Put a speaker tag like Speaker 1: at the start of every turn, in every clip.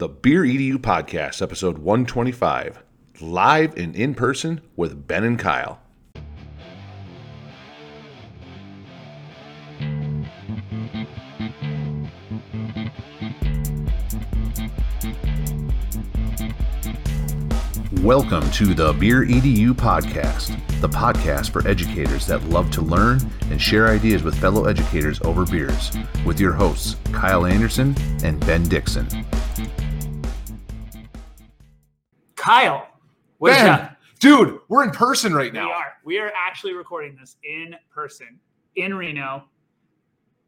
Speaker 1: The Beer EDU Podcast, episode 125, live and in person with Ben and Kyle. Welcome to the Beer EDU Podcast, the podcast for educators that love to learn and share ideas with fellow educators over beers, with your hosts, Kyle Anderson and Ben Dixon.
Speaker 2: Kyle, what's
Speaker 1: Ben,
Speaker 2: up?
Speaker 1: dude, we're in person right now.
Speaker 2: We are. We are actually recording this in person in Reno,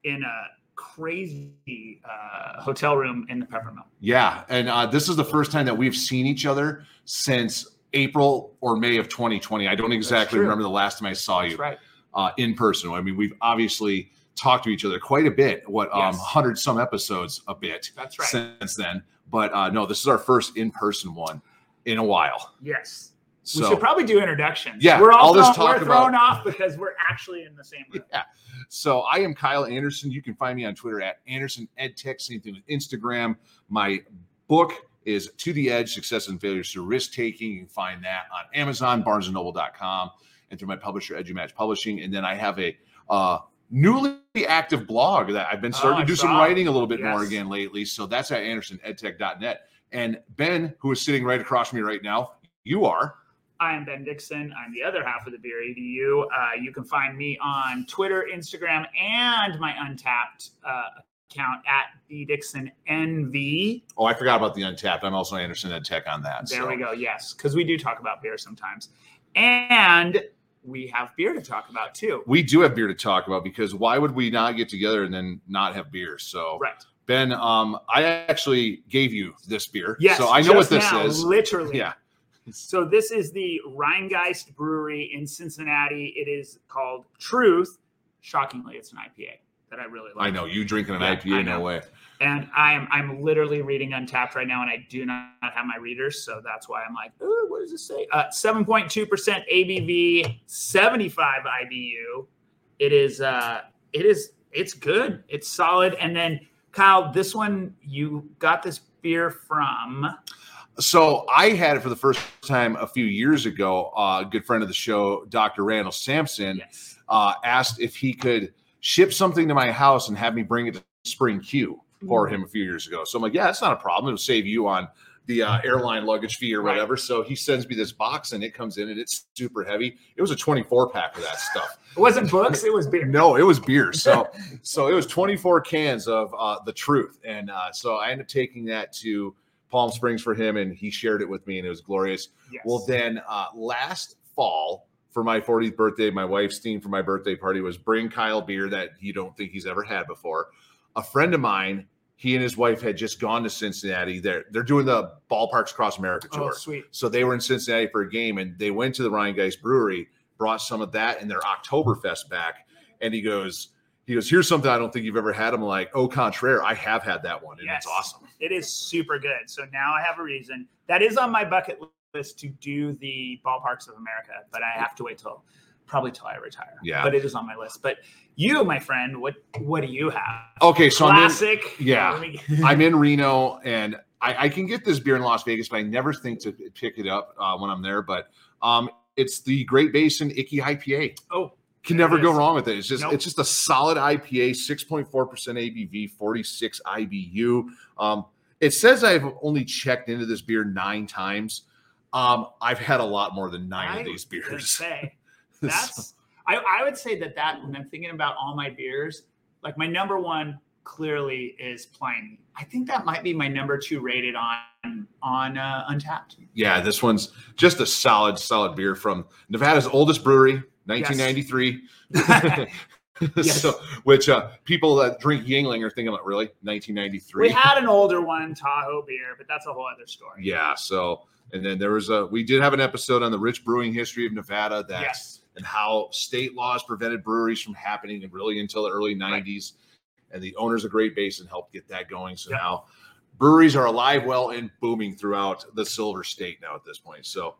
Speaker 2: in a crazy uh, hotel room in the Peppermill.
Speaker 1: Yeah, and uh, this is the first time that we've seen each other since April or May of 2020. I don't exactly remember the last time I saw you
Speaker 2: right.
Speaker 1: uh, in person. I mean, we've obviously talked to each other quite a bit. What um, hundred some episodes a bit
Speaker 2: That's right.
Speaker 1: since then. But uh, no, this is our first in person one in a while.
Speaker 2: Yes.
Speaker 1: So
Speaker 2: we should probably do introductions.
Speaker 1: Yeah,
Speaker 2: we're all
Speaker 1: I'll
Speaker 2: thrown, we're
Speaker 1: about-
Speaker 2: thrown off because we're actually in the same room.
Speaker 1: Yeah. So I am Kyle Anderson. You can find me on Twitter at Anderson EdTech. Same thing with Instagram. My book is To the Edge: Success and Failures Through Risk Taking. You can find that on Amazon, BarnesandNoble.com, and through my publisher EduMatch Publishing. And then I have a uh, newly active blog that I've been starting
Speaker 2: Oh,
Speaker 1: to do some writing a little bit more again lately. So that's at AndersonEdTech.net. And Ben, who is sitting right across from me right now, you are.
Speaker 2: I am Ben Dixon. I'm the other half of the Beer EDU. Uh, you can find me on Twitter, Instagram, and my Untappd uh, account at B Dixon NV.
Speaker 1: Oh, I forgot about the Untappd. I'm also Anderson EdTech on that.
Speaker 2: There
Speaker 1: so.
Speaker 2: we go. Yes, because we do talk about beer sometimes, and we have beer to talk about too.
Speaker 1: we do have beer to talk about because why would we not get together and then not have beer? So
Speaker 2: Right.
Speaker 1: Ben, um, I actually gave you this beer.
Speaker 2: Yes.
Speaker 1: So I know what this
Speaker 2: now,
Speaker 1: is.
Speaker 2: Literally.
Speaker 1: Yeah.
Speaker 2: So this is the Rhinegeist Brewery in Cincinnati. It is called Truth. Shockingly, it's an IPA that I really like.
Speaker 1: I know you drinking an
Speaker 2: Yeah,
Speaker 1: IPA, no way.
Speaker 2: And I am I'm literally reading Untappd right now, and I do not have my readers, so that's why I'm like, oh, what does this say? Uh, 7.2% ABV, 75 IBU. It is uh it is it's good. It's solid. And then Kyle, this one you got this beer from
Speaker 1: So I had it for the first time a few years ago. Uh, a good friend of the show, Dr. Randall Sampson,
Speaker 2: yes.
Speaker 1: uh, asked if he could ship something to my house and have me bring it to Spring CUE for him a few years ago. So I'm like, yeah, that's not a problem. It'll save you on the uh, airline luggage fee or
Speaker 2: Right.
Speaker 1: whatever. So he sends me this box and it comes in and it's super heavy. It was a 24 pack of that stuff.
Speaker 2: It wasn't books, it was beer.
Speaker 1: No, it was beer. So so it was 24 cans of uh, the truth. And uh, so I ended up taking that to Palm Springs for him and he shared it with me and it was glorious.
Speaker 2: Yes.
Speaker 1: Well, then uh, last fall for my 40th birthday, my wife's theme for my birthday party was bring Kyle beer that you don't think he's ever had before. A friend of mine, he and his wife had just gone to Cincinnati. They're they're doing the ballparks across America
Speaker 2: oh,
Speaker 1: tour.
Speaker 2: oh, sweet.
Speaker 1: So they were in Cincinnati for a game and they went to the Rhinegeist Brewery, brought some of that in their Oktoberfest back. And he goes, he goes, here's something I don't think you've ever had. I'm like, oh, contraire, I have had that one and
Speaker 2: Yes.
Speaker 1: it's awesome.
Speaker 2: It is super good. So now I have a reason. That is on my bucket list to do the ballparks of America, but I have to wait till probably till I retire.
Speaker 1: Yeah.
Speaker 2: But it is on my list. But you, my friend, what what do you have?
Speaker 1: Okay, so I'm in,
Speaker 2: Classic.
Speaker 1: yeah.
Speaker 2: Me-
Speaker 1: I'm in Reno and I, I can get this beer in Las Vegas, but I never think to pick it up uh, when I'm there. But um, it's the Great Basin Icky IPA.
Speaker 2: oh,
Speaker 1: Can never go wrong with it. It's just
Speaker 2: Nope.
Speaker 1: it's just a solid IPA, 6.4% ABV, 46 IBU. Um, it says I've only checked into this beer nine times. Um, I've had a lot more than nine
Speaker 2: I
Speaker 1: of these beers.
Speaker 2: say that's. I, I would say that that when I'm thinking about all my beers, like my number one clearly is Pliny. I think that might be my number two rated on on uh, Untappd.
Speaker 1: yeah, this one's just a solid, solid beer from Nevada's oldest brewery, 1993.
Speaker 2: Yes.
Speaker 1: so, which uh, people that drink Yuengling are thinking about really 1993.
Speaker 2: We had an older one, Tahoe beer, but that's a whole other story.
Speaker 1: yeah. So, and then there was a we did have an episode on the rich brewing history of Nevada that
Speaker 2: Yes.
Speaker 1: And how state laws prevented breweries from happening really until the early 90s. And the owners of Great Basin helped get that going. So
Speaker 2: Yep.
Speaker 1: now breweries are alive, well, and booming throughout the Silver State now at this point. So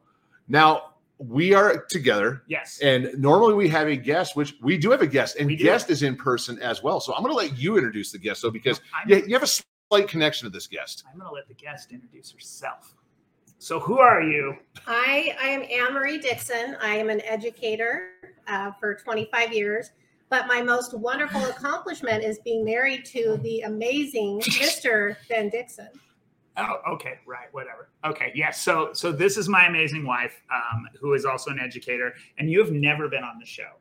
Speaker 1: now we are together.
Speaker 2: Yes.
Speaker 1: And normally we have a guest, which we do have a guest, and guest is in person as well. So I'm going to let you introduce the guest, though, because you, you have a slight connection to this guest.
Speaker 2: I'm going to let the guest introduce herself. So, who are you?
Speaker 3: I, I am Ann Marie Dixon. I am an educator uh, for 25 years. But my most wonderful accomplishment is being married to the amazing Mr. Ben Dixon.
Speaker 2: Oh, okay, right, whatever. Okay, yes. So, so this is my amazing wife, um, who is also an educator, and you have never been on the show.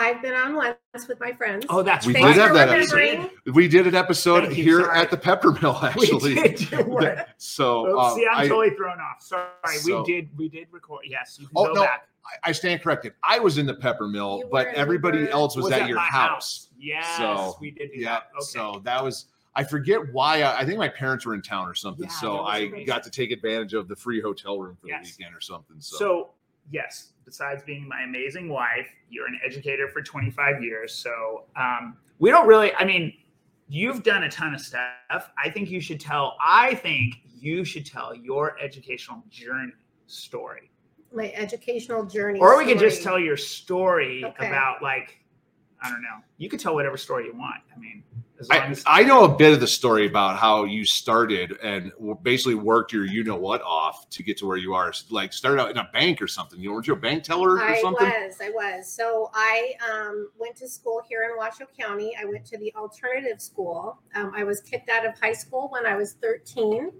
Speaker 3: I've been on once with my friends.
Speaker 2: Oh, that's
Speaker 1: We did have that episode. We did an episode
Speaker 2: Thank you,
Speaker 1: here
Speaker 2: sorry.
Speaker 1: at the Peppermill, actually.
Speaker 2: We did do
Speaker 1: so
Speaker 2: Oh,
Speaker 1: um,
Speaker 2: see, I'm
Speaker 1: I,
Speaker 2: totally thrown off. Sorry,
Speaker 1: So-
Speaker 2: we did we did record. Yes, you can
Speaker 1: Oh,
Speaker 2: go
Speaker 1: no,
Speaker 2: back.
Speaker 1: I stand corrected. I was in the
Speaker 3: Peppermill,
Speaker 1: but everybody
Speaker 3: were.
Speaker 1: else was, at your
Speaker 2: my
Speaker 1: house.
Speaker 2: Yes,
Speaker 1: So,
Speaker 2: we did do
Speaker 1: Yeah.
Speaker 2: that. Okay.
Speaker 1: So that was. I forget why. I, I think my parents were in town or something.
Speaker 2: Yeah,
Speaker 1: so I
Speaker 2: crazy.
Speaker 1: got to take advantage of the free hotel room for
Speaker 2: Yes.
Speaker 1: the weekend or something. So,
Speaker 2: So, yes, besides being my amazing wife, you're an educator for 25 years. So, um, we don't really, I mean, you've done a ton of stuff. I think you should tell, I think you should tell your educational journey story.
Speaker 3: My educational journey.
Speaker 2: Or we could just tell your story
Speaker 3: Okay.
Speaker 2: about, like, I don't know. You could tell whatever story you want. I mean,
Speaker 1: I,
Speaker 2: as
Speaker 1: I know a bit of the story about how you started and basically worked your you know what off to get to where you are. Like started out in a bank or something. You weren't you a bank teller or
Speaker 3: I
Speaker 1: something?
Speaker 3: was, I was. So I um, went to school here in Washoe County. I went to the alternative school. Um, I was kicked out of high school when I was 13.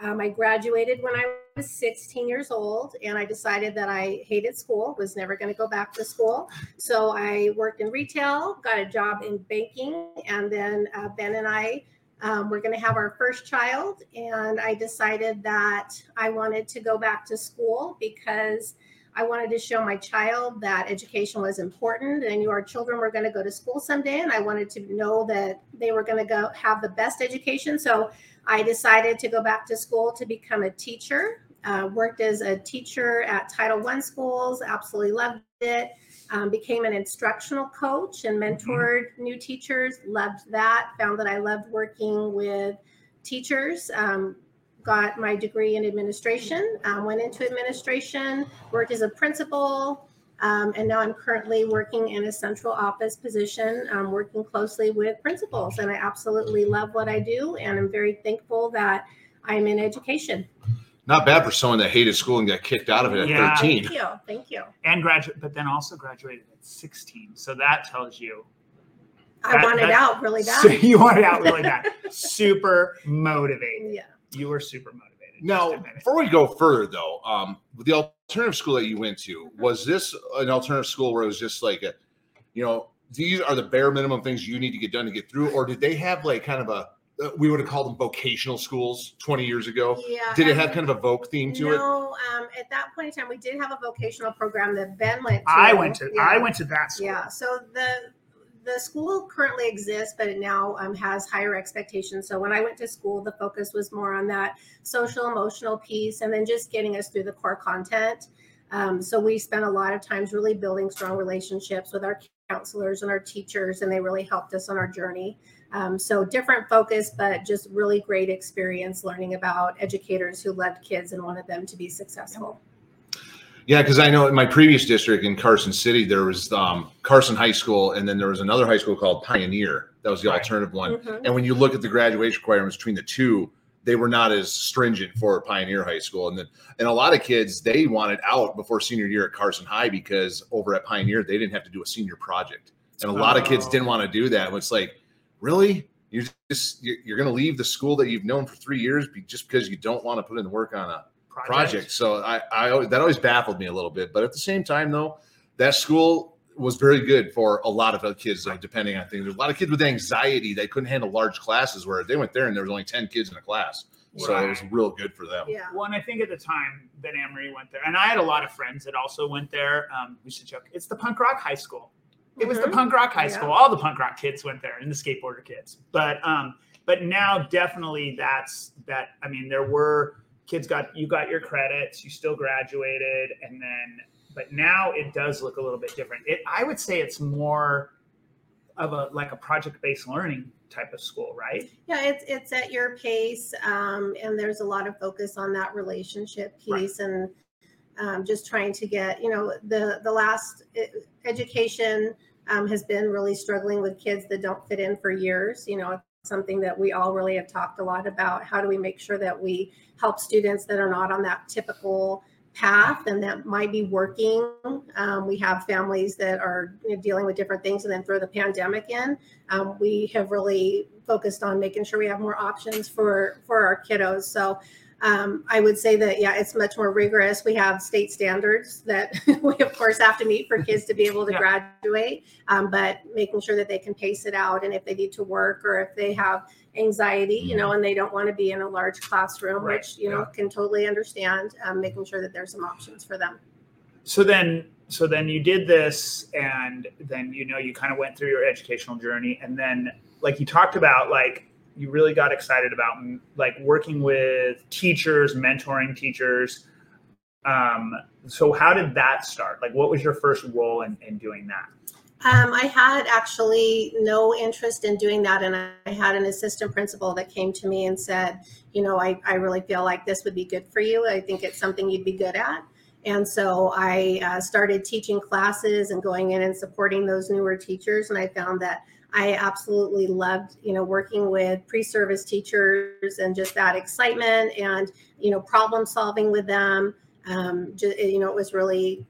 Speaker 3: Um, I graduated when I was 16 years old, and I decided that I hated school, was never going to go back to school. So I worked in retail, got a job in banking, and then uh, Ben and I um, we're going to have our first child, and I decided that I wanted to go back to school because I wanted to show my child that education was important, and your children were going to go to school someday, and I wanted to know that they were going to go have the best education. So I decided to go back to school to become a teacher. Uh, worked as a teacher at Title I schools, absolutely loved it. Um, became an instructional coach and mentored new teachers. Loved that. Found that I loved working with teachers. Um, got my degree in administration. Um, went into administration. Worked as a principal. Um, and now I'm currently working in a central office position, um, working closely with principals. And I absolutely love what I do. And I'm very thankful that I'm in education.
Speaker 1: Not bad for someone that hated school and got kicked out of it at
Speaker 2: Yeah.
Speaker 1: 13.
Speaker 3: Thank you. Thank you.
Speaker 2: and graduate, but then also graduated at 16. So that tells you
Speaker 3: I
Speaker 2: That-
Speaker 3: wanted
Speaker 2: that's-
Speaker 3: out really bad.
Speaker 2: So you wanted out really bad. Super motivated.
Speaker 3: yeah.
Speaker 2: You were super motivated.
Speaker 1: Now,
Speaker 2: just admit it.
Speaker 1: before we go further, though, um, the alternative school that you went to, was this an alternative school where it was just like a, you know, these are the bare minimum things you need to get done to get through, or did they have like kind of a, uh, we would have called them vocational schools 20 years ago?
Speaker 3: Yeah.
Speaker 1: Did it
Speaker 3: um,
Speaker 1: have kind of a voc theme to it?
Speaker 3: no, um, at that point in time, we did have a vocational program that Ben went to.
Speaker 2: I went to
Speaker 3: Yeah.
Speaker 2: I went to that school.
Speaker 3: Yeah. So the the school currently exists, but it now um, has higher expectations. So when I went to school, the focus was more on that social emotional piece, and then just getting us through the core content. Um, so we spent a lot of times really building strong relationships with our counselors and our teachers, and they really helped us on our journey. Um, so different focus, but just really great experience learning about educators who loved kids and wanted them to be successful.
Speaker 1: Yeah, because I know in my previous district in Carson City, there was um, Carson High School, and then there was another high school called Pioneer. That was the
Speaker 2: Right.
Speaker 1: alternative one.
Speaker 3: Mhm.
Speaker 1: And when you look at the graduation requirements between the two, they were not as stringent for Pioneer High School. And then, and a lot of kids they wanted out before senior year at Carson High because over at Pioneer they didn't have to do a senior project, and a lot of kids
Speaker 2: Oh.
Speaker 1: didn't want to do that. It's like, really, you're just you're, you're going to leave the school that you've known for three years just because you don't want to put in the work on a project. So I, I always, that always baffled me a little bit. But at the same time, though, that school was very good for a lot of kids, though, depending on things. There's a lot of kids with anxiety that couldn't handle large classes where they went there and there was only 10 kids in a class. So it was real good for them.
Speaker 3: Yeah.
Speaker 2: Well, and I think at the time that Ann Marie went there, and I had a lot of friends that also went there. Um, we should joke. It's the punk rock high school. It was the
Speaker 3: Mhm.
Speaker 2: punk rock high
Speaker 3: Yeah.
Speaker 2: school. All the punk rock kids went there, and the skateboarder kids. But um, but now definitely that's that. I mean, there were kids got you got your credits, you still graduated, and then but now it does look a little bit different. It I would say it's more of a like a project based learning type of school, right?
Speaker 3: Yeah, it's it's at your pace, um, and there's a lot of focus on that relationship
Speaker 2: Right.
Speaker 3: piece, and um, just trying to get you know the the last education um, has been really struggling with kids that don't fit in for years. You know, something that we all really have talked a lot about. How do we make sure that we help students that are not on that typical path and that might be working. Um, we have families that are you know, dealing with different things and then throw the pandemic in. Um, we have really focused on making sure we have more options for for our kiddos. So um, I would say that yeah, it's much more rigorous. We have state standards that we of course have to meet for kids to be able to
Speaker 2: Yeah.
Speaker 3: graduate, um, but making sure that they can pace it out and if they need to work or if they have anxiety, you know, and they don't want to be in a large classroom,
Speaker 2: Right,
Speaker 3: which you know can totally understand. Um, making sure that there's some options for them.
Speaker 2: so then so then you did this and then you know you kind of went through your educational journey and then like you talked about like you really got excited about like working with teachers mentoring teachers um so how did that start like what was your first role in, in doing that
Speaker 3: Um, I had actually no interest in doing that. And I had an assistant principal that came to me and said, you know, I, I really feel like this would be good for you. I think it's something you'd be good at. And so I uh, started teaching classes and going in and supporting those newer teachers. And I found that I absolutely loved, you know, working with pre-service teachers and just that excitement and, you know, problem solving with them. Um, ju- you know, it was really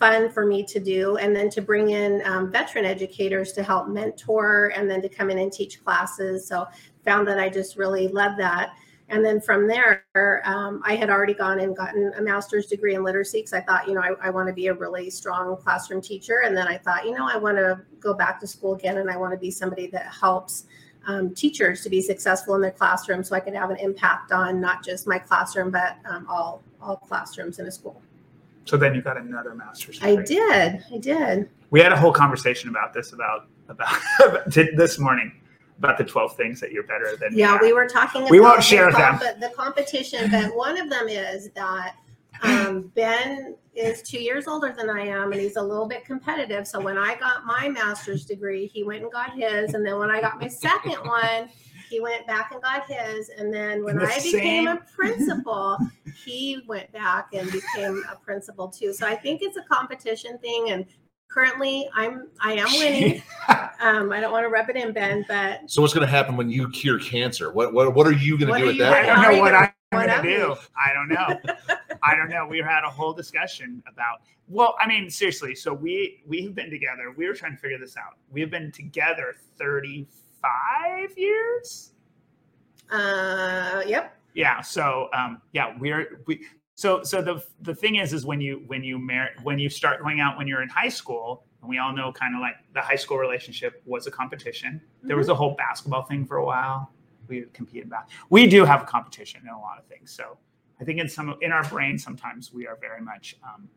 Speaker 3: fun for me to do and then to bring in um, veteran educators to help mentor and then to come in and teach classes so found that i just really love that and then from there um, i had already gone and gotten a master's degree in literacy because i thought you know i, I want to be a really strong classroom teacher and then i thought you know i want to go back to school again and i want to be somebody that helps um, teachers to be successful in their classroom so i can have an impact on not just my classroom but um, all all classrooms in a school
Speaker 2: so then you got another master's
Speaker 3: I did. I did.
Speaker 2: we had a whole conversation about this about about this morning about the 12 things that you're better than
Speaker 3: Yeah, we were talking.
Speaker 2: We won't
Speaker 3: about
Speaker 2: share
Speaker 3: the,
Speaker 2: them.
Speaker 3: comp- the competition, but one of them is that um, Ben is two years older than I am, and he's a little bit competitive. So when I got my master's degree, he went and got his, and then when I got my second one, he went back and got his, and then when
Speaker 2: The
Speaker 3: I became a principal, he went back and became a principal too. So I think it's a competition thing, and currently I'm I am winning. Um, I don't want to rub it in, Ben, but
Speaker 1: So what's going to happen when you cure cancer? What what what are you going to do
Speaker 3: are
Speaker 1: with
Speaker 3: you
Speaker 1: that?
Speaker 2: I don't
Speaker 3: How are
Speaker 2: know
Speaker 3: you
Speaker 2: what
Speaker 3: gonna
Speaker 2: I'm going to do. I don't know. I don't know. We had a whole discussion about. Well, I mean, seriously. So we we've been together. We were trying to figure this out. We've been together 35 years.
Speaker 3: uh, yep.
Speaker 2: Yeah. So um, yeah, we're we. So so the the thing is is when you when you marry when you start going out when you're in high school and we all know kind of like the high school relationship was a competition. There was a whole basketball thing for a while. We competed about. We do have a competition in a lot of things. So I think in some in our brain sometimes we are very much um,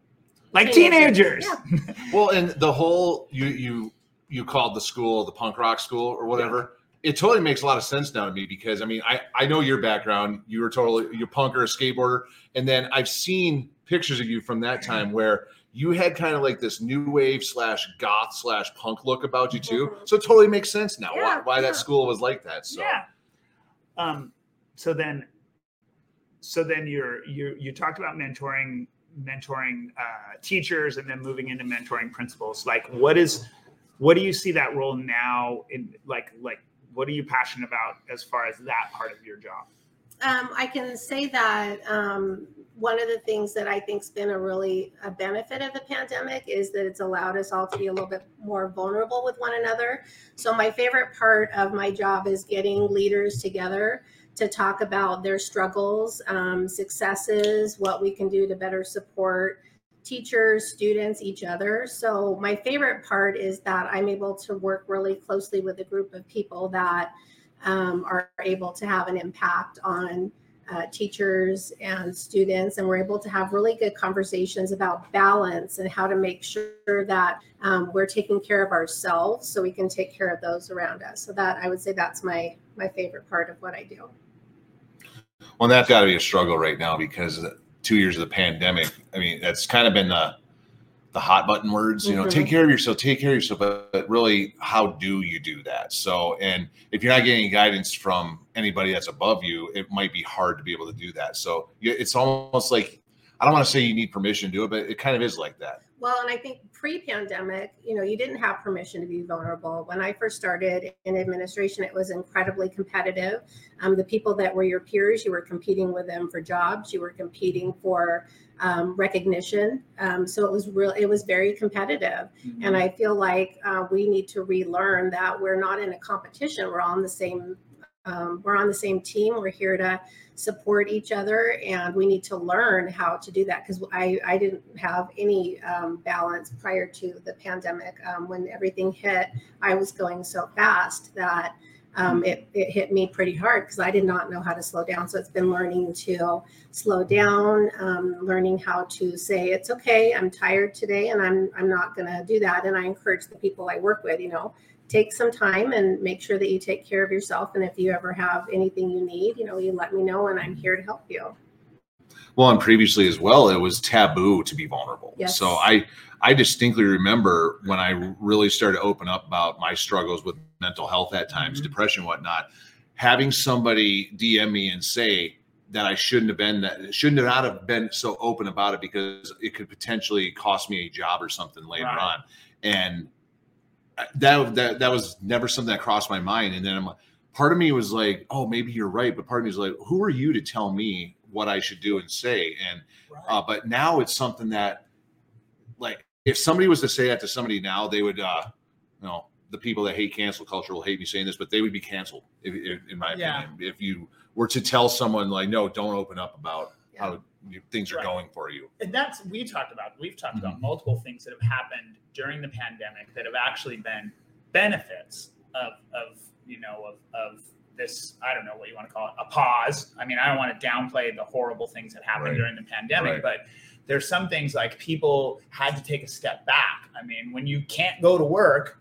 Speaker 2: like
Speaker 3: Teenagers,
Speaker 2: teenagers.
Speaker 1: Well, and the whole you you you called the school the punk rock school or whatever. It totally makes a lot of sense now to me because I mean I I know your background. You were totally you're punker, a skateboarder, and then I've seen pictures of you from that time where you had kind of like this new wave slash goth slash punk look about you too.
Speaker 3: Mhm.
Speaker 1: So it totally makes sense now why, why
Speaker 3: yeah.
Speaker 1: that school was like that. So
Speaker 2: Yeah. Um, so then, so then you're you you talked about mentoring mentoring uh, teachers and then moving into mentoring principals. Like, what is what do you see that role now in like like what are you passionate about as far as that part of your job?
Speaker 3: Um, I can say that um, one of the things that I think's been a really a benefit of the pandemic is that it's allowed us all to be a little bit more vulnerable with one another. So my favorite part of my job is getting leaders together to talk about their struggles, um, successes, what we can do to better support teachers, students, each other. So my favorite part is that I'm able to work really closely with a group of people that um, are able to have an impact on uh, teachers and students, and we're able to have really good conversations about balance and how to make sure that um, we're taking care of ourselves so we can take care of those around us. So that I would say that's my my favorite part of what I do.
Speaker 1: Well, that's got to be a struggle right now because two years of the pandemic. I mean, that's kind of been the the hot button words. You know,
Speaker 3: Mhm.
Speaker 1: take care of yourself, take care of yourself. But, but really, how do you do that? So, and if you're not getting guidance from anybody that's above you, it might be hard to be able to do that. So, it's almost like I don't want to say you need permission to do it, but it kind of is like that.
Speaker 3: Well, and I think pre-pandemic, you know, you didn't have permission to be vulnerable. When I first started in administration, it was incredibly competitive. Um, the people that were your peers, you were competing with them for jobs. You were competing for um, recognition. Um, so it was real. It was very competitive,
Speaker 2: Mm-hmm.
Speaker 3: and I feel like uh, we need to relearn that we're not in a competition. We're on the same. Um, we're on the same team. We're here to support each other and we need to learn how to do that because I, I didn't have any um, balance prior to the pandemic. Um, when everything hit i was going so fast that um, it, it hit me pretty hard because i did not know how to slow down. So it's been learning to slow down um, learning how to say it's okay i'm tired today and i'm i'm not going to do that. And i encourage the people i work with you know take some time and make sure that you take care of yourself. And if you ever have anything you need, you know, you let me know and I'm here to help you.
Speaker 1: Well, and previously as well, it was taboo to be vulnerable.
Speaker 3: Yes.
Speaker 1: So I I distinctly remember when I really started to open up about my struggles with mental health at times,
Speaker 2: Mhm.
Speaker 1: depression, whatnot, having somebody DM me and say that I shouldn't have been that shouldn't have not have been so open about it because it could potentially cost me a job or something later
Speaker 2: Right.
Speaker 1: on. And that that that was never something that crossed my mind. And then I'm part of me was like, oh, maybe you're right, but part of me was like, who are you to tell me what I should do and say? And uh, but now it's something that, like, if somebody was to say that to somebody now, they would, uh, you know, the people that hate cancel culture will hate me saying this, but they would be canceled, if, if, in my
Speaker 2: Yeah.
Speaker 1: opinion. If you were to tell someone like, no, don't open up about
Speaker 3: Yeah.
Speaker 1: how you, things are
Speaker 2: Right.
Speaker 1: going for you.
Speaker 2: and that's we talked about we've talked
Speaker 1: Mm-hmm.
Speaker 2: about multiple things that have happened during the pandemic that have actually been benefits of of you know of of this i don't know what you want to call it a pause i mean i don't want to downplay the horrible things that happened
Speaker 1: Right.
Speaker 2: during the pandemic
Speaker 1: Right.
Speaker 2: but there's some things like people had to take a step back i mean when you can't go to work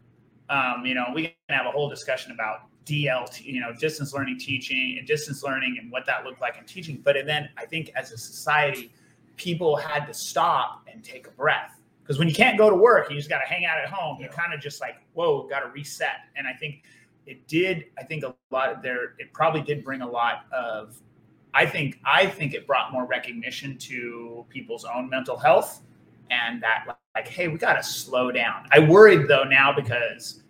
Speaker 2: um, you know we can have a whole discussion about DLT, you know, distance learning teaching and distance learning and what that looked like in teaching. But then I think as a society, people had to stop and take a breath. Because when you can't go to work, you just got to hang out at home. You kind of just like, whoa, got to reset. And I think it did. I think a lot of there. It probably did bring a lot of. I think. I think it brought more recognition to people's own mental health, and that like, hey, we got to slow down. I worried though now because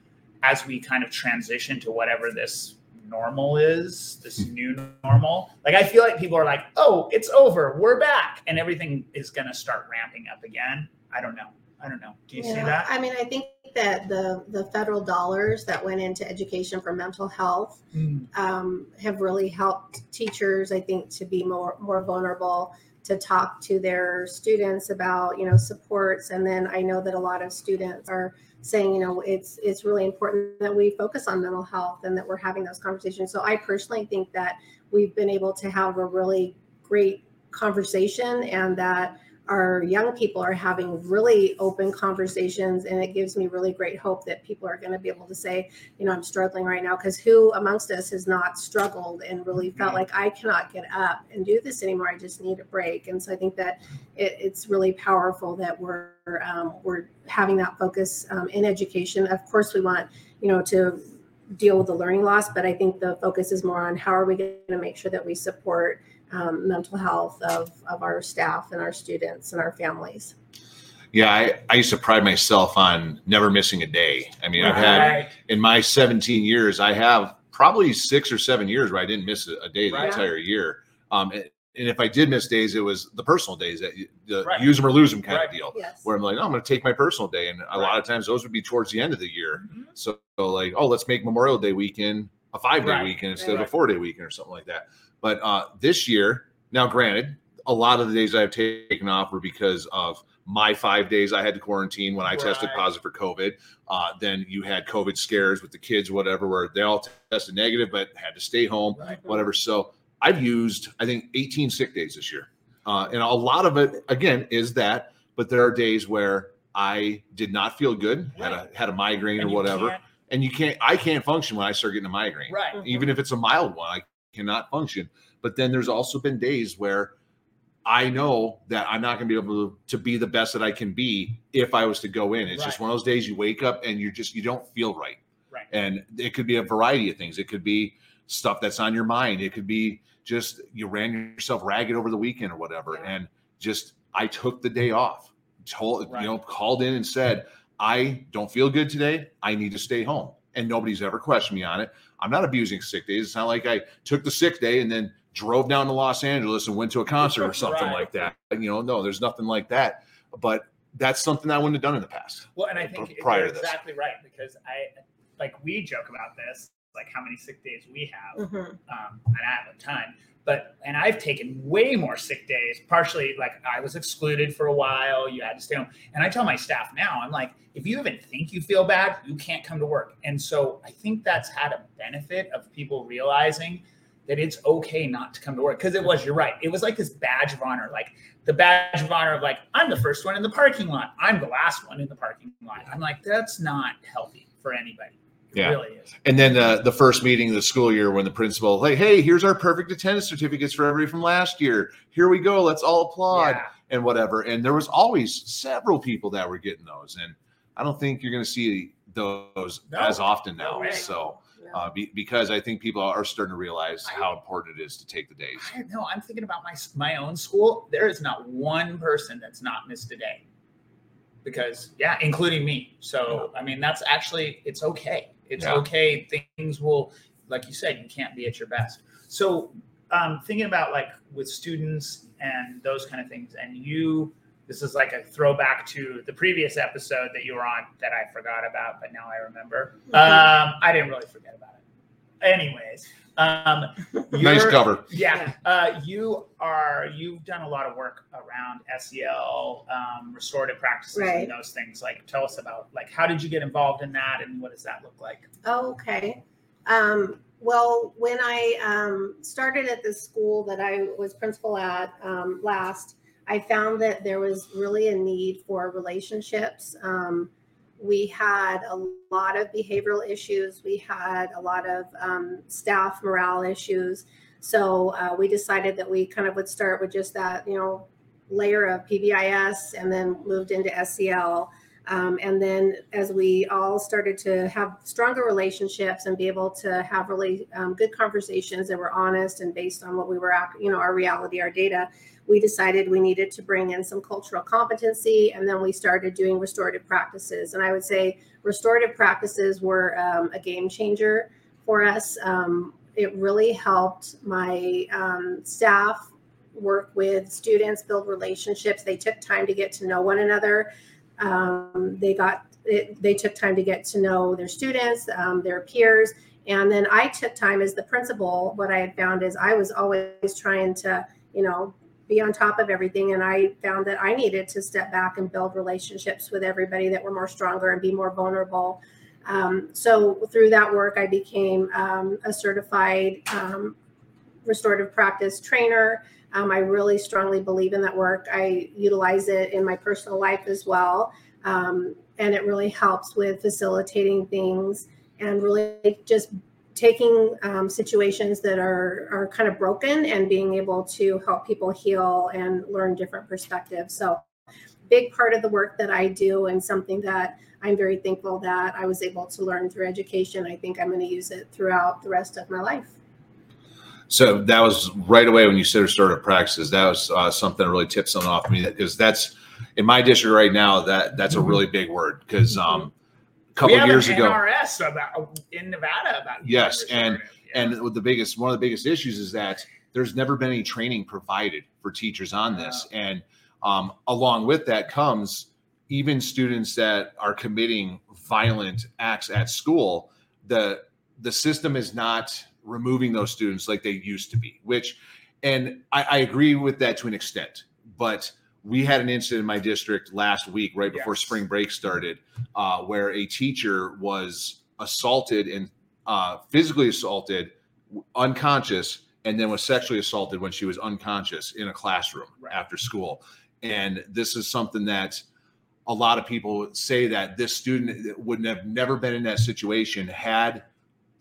Speaker 2: as we kind of transition to whatever this normal is, this new normal, like I feel like people are like, oh, it's over, we're back, and everything is going to start ramping up again. I don't know. I don't know. Do you see that?
Speaker 3: I mean, I think that the the federal dollars that went into education for mental health
Speaker 2: Mm,
Speaker 3: um, have really helped teachers, I think, to be more more vulnerable to talk to their students about you know supports. And then I know that a lot of students are saying, you know, it's it's really important that we focus on mental health and that we're having those conversations. So I personally think that we've been able to have a really great conversation and that our young people are having really open conversations and it gives me really great hope that people are going to be able to say you know i'm struggling right now because who amongst us has not struggled and really felt like i cannot get up and do this anymore i just need a break. And so i think that it, it's really powerful that we're um, we're having that focus um, in education. Of course we want you know to deal with the learning loss but i think the focus is more on how are we going to make sure that we support um, mental health of, of our staff and our students and our families
Speaker 1: Yeah, I, I used to pride myself on never missing a day. I mean, I've had in my 17 years, I have probably six or seven years where I didn't miss a, a day the
Speaker 2: Right.
Speaker 1: entire year. Um, and, and if I did miss days, it was the personal days that the
Speaker 2: Right.
Speaker 1: use them or lose them kind
Speaker 2: Right.
Speaker 1: of deal.
Speaker 3: yes
Speaker 1: Where I'm like, oh, I'm going to take my personal day, and a lot of times those would be towards the end of the year.
Speaker 2: Mhm.
Speaker 1: So, so like, oh, let's make Memorial Day weekend a five day
Speaker 2: Right.
Speaker 1: weekend instead of a four day weekend or something like that. But uh, this year, now granted, a lot of the days I've taken off were because of my five days I had to quarantine when I tested positive for COVID. Uh, then you had COVID scares with the kids, whatever, where they all tested negative but had to stay home,
Speaker 2: Right.
Speaker 1: whatever. So I've used, I think, 18 sick days this year. Uh, and a lot of it, again, is that, but there are days where I did not feel good, had a had a migraine
Speaker 2: And
Speaker 1: or whatever,
Speaker 2: can't-
Speaker 1: and you can't. I can't function when I start getting a migraine,
Speaker 2: Right.
Speaker 1: even if it's a mild one. I cannot function. But then there's also been days where I know that I'm not going to be able to, to be the best that I can be if I was to go in. It's just one of those days you wake up and you're just you don't feel right.
Speaker 2: Right.
Speaker 1: And it could be a variety of things. It could be stuff that's on your mind. It could be just you ran yourself ragged over the weekend or whatever.
Speaker 3: Yeah.
Speaker 1: And just I took the day off told
Speaker 2: Right.
Speaker 1: you know called in and said i don't feel good today i need to stay home and nobody's ever questioned me on it i'm not abusing sick days it's not like i took the sick day and then drove down to los angeles and went to a concert or something
Speaker 2: Right.
Speaker 1: like that you know no there's nothing like that but that's something i wouldn't have done in the past
Speaker 2: Well, and I think
Speaker 1: P- prior
Speaker 2: you're
Speaker 1: to this.
Speaker 2: exactly right because I like we joke about this, like how many sick days we have,
Speaker 3: Mhm.
Speaker 2: um, and I have a ton. But and I've taken way more sick days. Partially, like I was excluded for a while. You had to stay home, and I tell my staff now, I'm like, if you even think you feel bad, you can't come to work. And so I think that's had a benefit of people realizing that it's okay not to come to work because it was. You're right. It was like this badge of honor, like the badge of honor of like I'm the first one in the parking lot. I'm the last one in the parking lot. I'm like that's not healthy for anybody. It
Speaker 1: Yeah.
Speaker 2: really is.
Speaker 1: and then uh, the first meeting of the school year when the principal like hey here's our perfect attendance certificates for everybody from last year here we go let's all applaud
Speaker 2: Yeah.
Speaker 1: and whatever. And there was always several people that were getting those, and I don't think you're going to see those
Speaker 2: No.
Speaker 1: as often now.
Speaker 2: way.
Speaker 1: so uh, be, because I think people are starting to realize
Speaker 2: I-
Speaker 1: how important it is to take the days.
Speaker 2: I know. I'm thinking about my my own school. There is not one person that's not missed a day. Because yeah, including me. So I mean, that's actually it's okay. It's
Speaker 1: Yeah.
Speaker 2: okay. Things will, like you said, you can't be at your best. So um, thinking about like with students and those kind of things, and you, this is like a throwback to the previous episode that you were on that I forgot about, but now I remember.
Speaker 3: Mhm.
Speaker 2: Um, I didn't really forget about it. Anyways, um,
Speaker 1: Nice cover.
Speaker 2: yeah, uh, you are. You've done a lot of work around SEL, um, restorative practices,
Speaker 3: Right.
Speaker 2: and those things. Like, tell us about like how did you get involved in that, and what does that look like?
Speaker 3: Oh, okay. Um, well, when I um, started at the school that I was principal at um, last, I found that there was really a need for relationships. We had a lot of behavioral issues. We had a lot of um, staff morale issues. So uh, we decided that we kind of would start with just that, you know, layer of PBIS and then moved into SEL. Um, and then as we all started to have stronger relationships and be able to have really um, good conversations that were honest and based on what we were, you know, our reality, our data, we decided we needed to bring in some cultural competency. And then we started doing restorative practices. And I would say restorative practices were um, a game changer for us. Um, it really helped my um, staff work with students, build relationships. They took time to get to know one another um, they got it, they took time to get to know their students um, their peers. And then i took time as the principal. What i had found is i was always trying to you know be on top of everything. And i found that i needed to step back and build relationships with everybody that were more stronger and be more vulnerable. Um, so through that work i became um, a certified um, restorative practice trainer um, I really strongly believe in that work. I utilize it in my personal life as well. Um, and it really helps with facilitating things and really just taking um, situations that are, are kind of broken and being able to help people heal and learn different perspectives. So, big part of the work that I do and something that I'm very thankful that I was able to learn through education. I think I'm going to use it throughout the rest of my life.
Speaker 1: So that was right away when you said started practices. That was uh, something that really tipped something off me because that's in my district right now. That that's a really big word because um, a couple years ago,
Speaker 2: NRS about in Nevada about
Speaker 1: Yes, and-
Speaker 2: yeah.
Speaker 1: and with the biggest one of the biggest issues is that there's never been any training provided for teachers on this, and um, along with that comes even students that are committing violent acts at school. The the system is not removing those students like they used to be, which, and I, I agree with that to an extent, but we had an incident in my district last week, right before
Speaker 2: Yes.
Speaker 1: spring break started, uh, where a teacher was assaulted and uh, physically assaulted, unconscious, and then was sexually assaulted when she was unconscious in a classroom
Speaker 2: Right.
Speaker 1: after school. And this is something that a lot of people say that this student wouldn't have never been in that situation had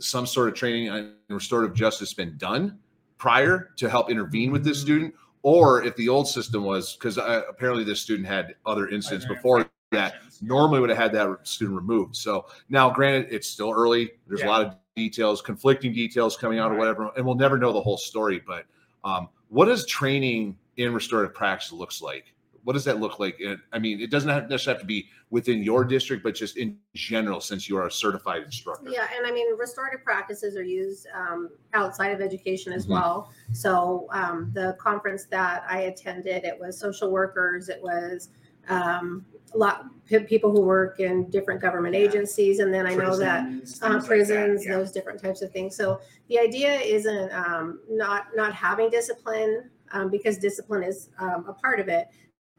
Speaker 1: some sort of training and restorative justice been done prior to help intervene with this
Speaker 2: Mhm.
Speaker 1: student, or if the old system was because uh, apparently this student had other incidents before that normally would have had that student removed. So now, granted, it's still early. There's
Speaker 2: Yeah.
Speaker 1: a lot of details, conflicting details coming out or whatever, and we'll never know the whole story. But um, what does training in restorative practice looks like what does that look like? I mean, it doesn't have, necessarily have to be within your district, but just in general, since you are a certified instructor.
Speaker 3: Yeah, and I mean, restorative practices are used um, outside of education as
Speaker 1: Mhm.
Speaker 3: well. So um, the conference that I attended, it was social workers, it was um, a lot people who work in different government
Speaker 2: Yeah.
Speaker 3: agencies, and then I know that
Speaker 2: Prisons,
Speaker 3: uh,
Speaker 2: things like that, yeah.
Speaker 3: those different types of things. So the idea isn't um, not not having discipline um, because discipline is um, a part of it,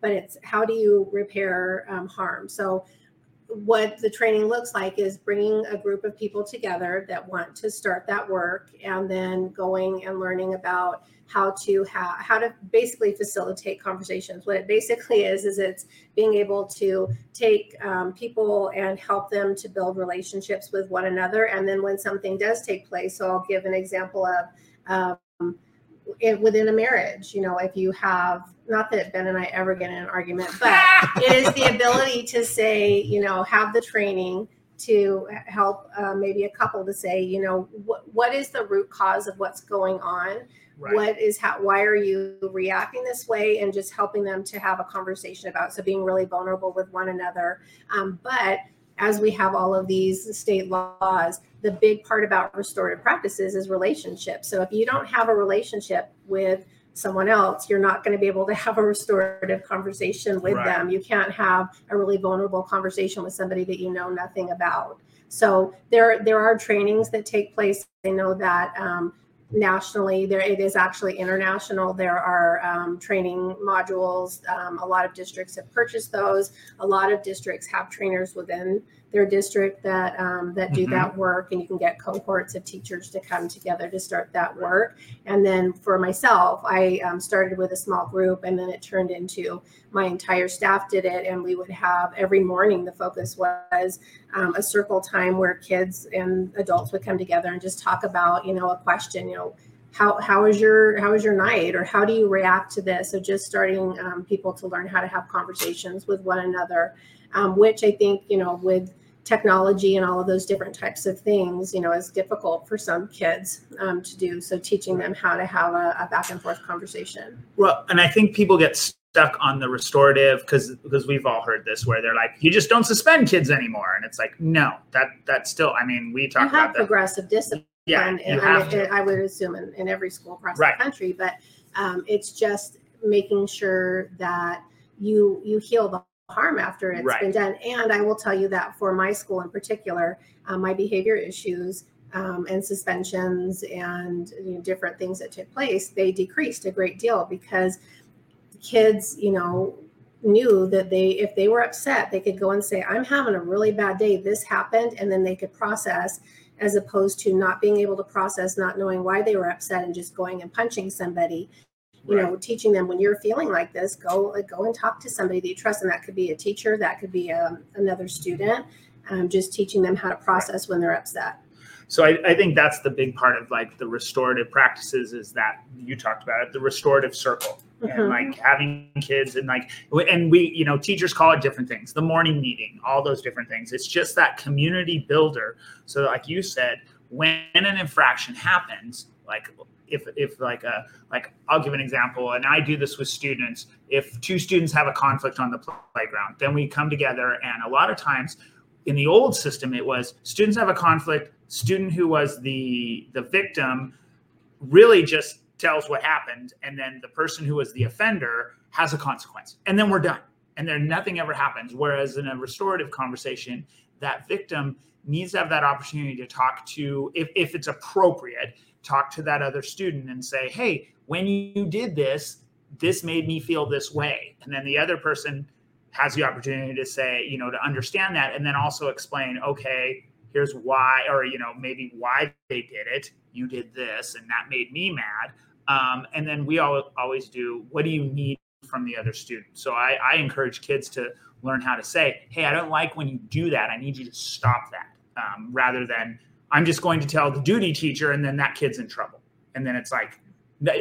Speaker 3: but it's how do you repair um, harm. So what the training looks like is bringing a group of people together that want to start that work, and then going and learning about how to ha- how to basically facilitate conversations. What it basically is is it's being able to take um, people and help them to build relationships with one another. And then when something does take place, so I'll give an example of um, within a marriage, you know, if you have, not that Ben and I ever get in an argument, but it is the ability to say, you know, have the training to help uh, maybe a couple to say, you know, what, what is the root cause of what's going on?
Speaker 2: Right.
Speaker 3: what is how why are you reacting this way and just helping them to have a conversation about so being really vulnerable with one another um, but as we have all of these state laws the big part about restorative practices is relationships. So if you don't have a relationship with someone else you're not going to be able to have a restorative conversation with
Speaker 2: Right.
Speaker 3: them. You can't have a really vulnerable conversation with somebody that you know nothing about. So there there are trainings that take place. I know that um, nationally there it is actually international. There are um, training modules. Um, a lot of districts have purchased those. A lot of districts have trainers within their district that um, that do
Speaker 2: Mhm.
Speaker 3: that work and you can get cohorts of teachers to come together to start that work and then for myself i um, started with a small group and then it turned into my entire staff did it and we would have every morning the focus was um, a circle time where kids and adults would come together and just talk about you know a question you know how how is your how is your night or how do you react to this so just starting um, people to learn how to have conversations with one another um, which i think you know with technology and all of those different types of things you know is difficult for some kids um, to do so teaching them how to have a, a back and forth conversation
Speaker 2: Well, and I think people get stuck on the restorative because because we've all heard this where they're like, you just don't suspend kids anymore, and it's like, no, that that's still. I mean, we
Speaker 3: you
Speaker 2: talk
Speaker 3: have
Speaker 2: about that.
Speaker 3: progressive discipline
Speaker 2: Yeah,
Speaker 3: and,
Speaker 2: you have
Speaker 3: I,
Speaker 2: to.
Speaker 3: I would assume in, in every school across
Speaker 2: Right.
Speaker 3: the country but um, it's just making sure that you you heal the harm after it's
Speaker 2: Right.
Speaker 3: been done. And i will tell you that for my school in particular um, my behavior issues um, and suspensions and you know, different things that took place they decreased a great deal because kids you know knew that they if they were upset they could go and say i'm having a really bad day. This happened and then they could process as opposed to not being able to process not knowing why they were upset and just going and punching somebody you know teaching them when you're feeling like this go like, go and talk to somebody that you trust and that could be a teacher that could be um, another student um, just teaching them how to process when they're upset
Speaker 2: So I, I think that's the big part of like the restorative practices is that you talked about it, the restorative circle. And
Speaker 3: Mhm.
Speaker 2: like having kids and like and we, you know, teachers call it different things, the morning meeting, all those different things. It's just that community builder. So like you said, when an infraction happens, like if if like a like I'll give an example, and I do this with students. If two students have a conflict on the playground, then we come together, and a lot of times in the old system it was students have a conflict student who was the the victim really just tells what happened and then the person who was the offender has a consequence and then we're done and then nothing ever happens whereas in a restorative conversation that victim needs to have that opportunity to talk to if, if it's appropriate talk to that other student and say hey when you did this this made me feel this way. And then the other person has the opportunity to say you know to understand that and then also explain okay here's why or you know maybe why they did it. You did this and that made me mad. Um, and then we all, always do what do you need from the other student? So I, I encourage kids to learn how to say hey i don't like when you do that. I need you to stop that um, rather than i'm just going to tell the duty teacher and then that kid's in trouble and then it's like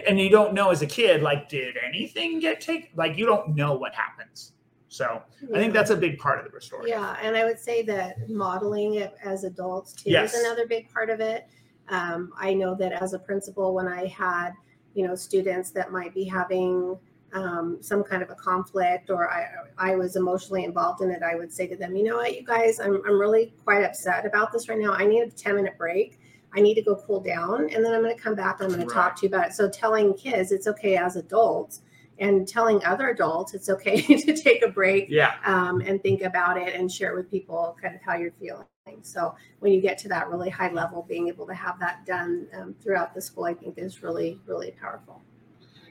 Speaker 2: and you don't know as a kid like did anything get taken like you don't know what happens so i think that's a big part of the restorative
Speaker 3: Yeah, and I would say that modeling it as adults too
Speaker 2: Yes.
Speaker 3: is another big part of it. Um, I know that as a principal, when I had, you know, students that might be having um, some kind of a conflict or I, I was emotionally involved in it, I would say to them, you know what, you guys, I'm, I'm really quite upset about this right now. I need a 10 minute break. I need to go cool down and then I'm going to come back and I'm going to talk to you about it. So telling kids it's okay as adults and telling other adults it's okay to take a break
Speaker 2: Yeah.
Speaker 3: um, and think about it and share with people kind of how you're feeling. So when you get to that really high level, being able to have that done um, throughout the school, I think is really, really powerful.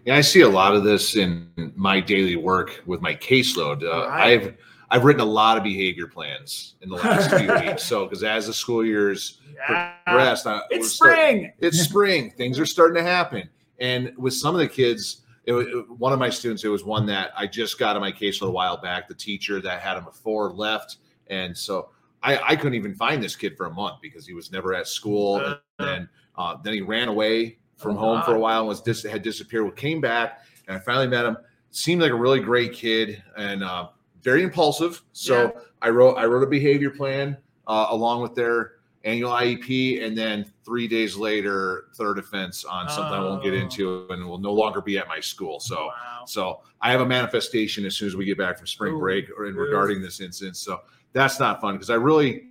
Speaker 1: Yeah, I see a lot of this in my daily work with my caseload. Uh,
Speaker 2: Right.
Speaker 1: I've I've written a lot of behavior plans in the last few weeks. So because as the school years
Speaker 2: Yeah.
Speaker 1: progressed, I,
Speaker 2: It's
Speaker 1: start-
Speaker 2: spring.
Speaker 1: it's spring. Things are starting to happen. And with some of the kids, it, one of my students, it was one that I just got on my case a while back. The teacher that had him before left, and so I, I couldn't even find this kid for a month because he was never at school.
Speaker 2: Uh,
Speaker 1: and then uh, then he ran away from
Speaker 2: Oh,
Speaker 1: home for a while and was dis- had disappeared. Well, came back, and I finally met him. Seemed like a really great kid and uh, very impulsive. So I wrote I wrote a behavior plan uh, along with their annual IEP, and then three days later, third offense on something I won't get
Speaker 2: Oh.
Speaker 1: into, and will no longer be at my school. So,
Speaker 2: Wow.
Speaker 1: so I have a manifestation as soon as we get back from spring
Speaker 2: Ooh.
Speaker 1: break or in
Speaker 2: Ooh.
Speaker 1: regarding this incident. So that's not fun because I really,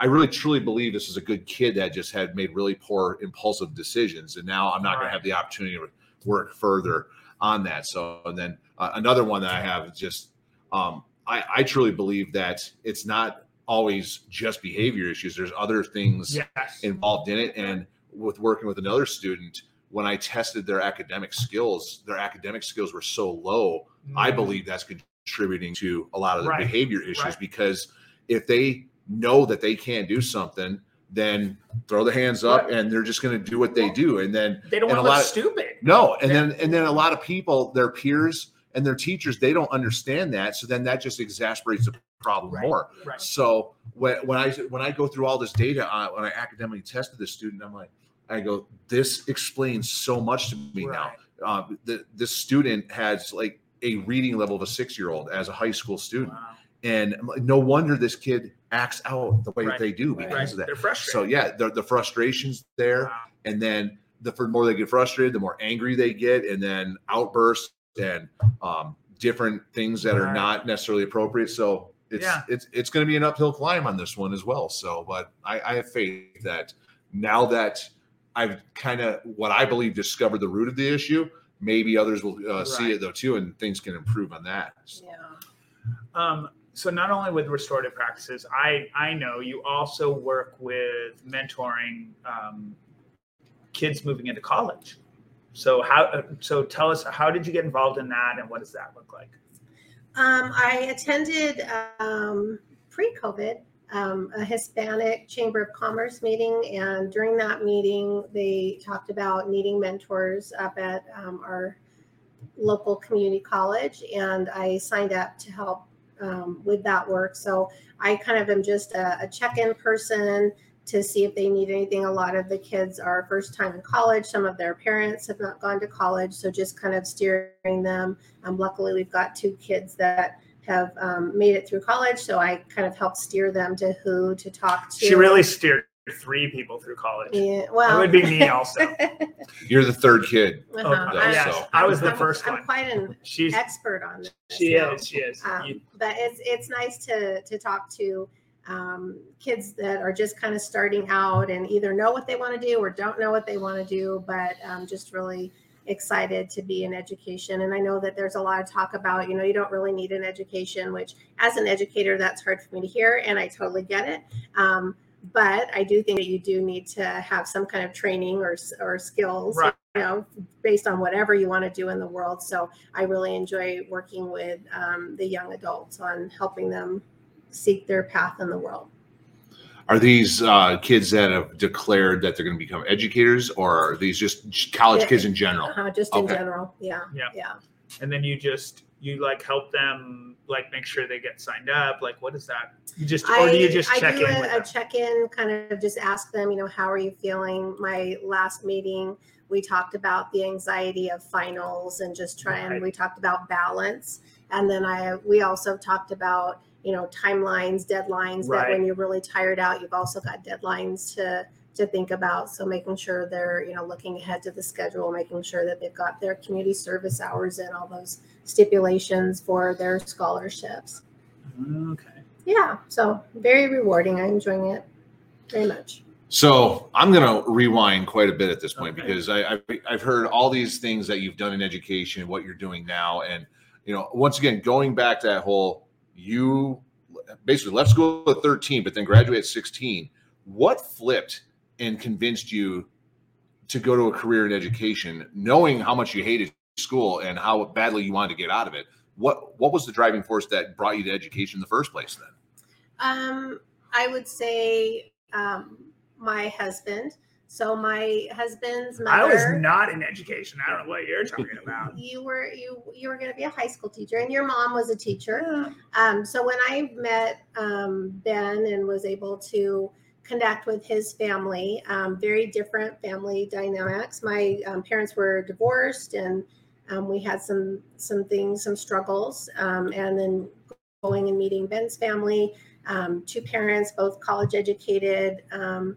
Speaker 1: I really truly believe this is a good kid that just had made really poor impulsive decisions, and now I'm not going
Speaker 2: Right.
Speaker 1: to have the opportunity to work further on that. So, and then uh, another one that I have is just, um, I, I truly believe that it's not always just behavior issues. There's other things
Speaker 2: Yes.
Speaker 1: involved in it. And with working with another student, when I tested their academic skills, their academic skills were so low. I
Speaker 2: Mm.
Speaker 1: believe that's contributing to a lot of the
Speaker 2: Right.
Speaker 1: behavior issues
Speaker 2: Right.
Speaker 1: because if they know that they can't do something, then throw the hands up and they're just going to do what they do. And then
Speaker 2: They don't want to look
Speaker 1: of-
Speaker 2: stupid.
Speaker 1: no, and
Speaker 2: Yeah.
Speaker 1: then and then a lot of people, their peers and their teachers, they don't understand that. So then that just exasperates the problem
Speaker 2: Right.
Speaker 1: more.
Speaker 2: Right.
Speaker 1: So when, when I when I go through all this data on when I academically tested this student, I'm like, I go, this explains so much to me
Speaker 2: Right.
Speaker 1: now. Um, the this student has like a reading level of a six year old as a high school student,
Speaker 2: Wow.
Speaker 1: and no wonder this kid acts out the way
Speaker 2: Right.
Speaker 1: that they do
Speaker 2: Right.
Speaker 1: because of that.
Speaker 2: They're frustrated.
Speaker 1: So yeah, the the frustrations there
Speaker 2: Wow.
Speaker 1: and then the for more they get frustrated, the more angry they get, and then outbursts and um, different things that are not necessarily appropriate. So it's
Speaker 2: Yeah.
Speaker 1: it's it's going to be an uphill climb on this one as well. So, but I, I have faith that now that I've kind of what I believe discovered the root of the issue, maybe others will uh, see it though too, and things can improve on that.
Speaker 3: Yeah.
Speaker 2: Um, so not only with restorative practices, I I know you also work with mentoring um, kids moving into college. So how so tell us how did you get involved in that and what does that look like?
Speaker 3: Um, I attended um, pre-COVID um, a Hispanic Chamber of Commerce meeting, and during that meeting, they talked about needing mentors up at um, our local community college, and I signed up to help um, with that work. So I kind of am just a, a check-in person to see if they need anything. A lot of the kids are first time in college. Some of their parents have not gone to college, so just kind of steering them um, luckily, we've got two kids that have um, made it through college, so I kind of help steer them to who to talk to.
Speaker 2: She really steered three people through college.
Speaker 3: Yeah, well,
Speaker 2: it would be me also.
Speaker 1: You're the third kid.
Speaker 3: Uh-huh.
Speaker 2: Okay,
Speaker 3: I'm-
Speaker 2: yes,
Speaker 1: so-
Speaker 2: I was the
Speaker 3: I'm-
Speaker 2: 1st
Speaker 3: I'm
Speaker 2: one.
Speaker 3: quite an
Speaker 2: She's
Speaker 3: expert on this.
Speaker 2: she
Speaker 3: now.
Speaker 2: is she is.
Speaker 3: Um,
Speaker 2: You-
Speaker 3: but it's it's nice to to talk to um, kids that are just kind of starting out and either know what they want to do or don't know what they want to do, but um, just really excited to be in education. And I know that there's a lot of talk about, you know, you don't really need an education, which as an educator, that's hard for me to hear, and I totally get it. Um, but I do think that you do need to have some kind of training or or skills,
Speaker 2: Right.
Speaker 3: you know, based on whatever you want to do in the world. So I really enjoy working with um, the young adults on helping them seek their path in the world.
Speaker 1: Are these uh, kids that have declared that they're going to become educators, or are these just college
Speaker 3: Yeah.
Speaker 1: kids in general?
Speaker 3: Uh, just in general, yeah,
Speaker 2: Yeah.
Speaker 3: yeah.
Speaker 2: and then you just you like help them like make sure they get signed up. Like what is that? You just or do you just
Speaker 3: I
Speaker 2: check
Speaker 3: do
Speaker 2: in
Speaker 3: a, a
Speaker 2: them?
Speaker 3: check-in, kind of just ask them, you know, how are you feeling? My last meeting, we talked about the anxiety of finals and just trying.
Speaker 2: Right.
Speaker 3: We talked about balance, and then I we also talked about you know timelines, deadlines. That when you're really tired out, you've also got deadlines to to think about. So making sure they're, you know, looking ahead to the schedule, making sure that they've got their community service hours and all those stipulations for their scholarships.
Speaker 2: Okay.
Speaker 3: Yeah, so very rewarding. I'm enjoying it very much.
Speaker 1: So I'm going to rewind quite a bit at this point
Speaker 2: Okay.
Speaker 1: because I, I've, I've heard all these things that you've done in education, and what you're doing now, and you know, once again, going back to that whole you basically left school at 13, but then graduated at 16. What flipped and convinced you to go to a career in education, knowing how much you hated school and how badly you wanted to get out of it? What what was the driving force that brought you to education in the first place? Then
Speaker 3: Um, I would say um, my husband. So my husband's mother.
Speaker 2: I was not in education. I don't know what you're talking about.
Speaker 3: you were you you were going to be a high school teacher, and your mom was a teacher. Um, so when I met um, Ben and was able to connect with his family, um, very different family dynamics. My um, parents were divorced, and um, we had some some things, some struggles, um, and then going and meeting Ben's family, um, two parents, both college educated. Um,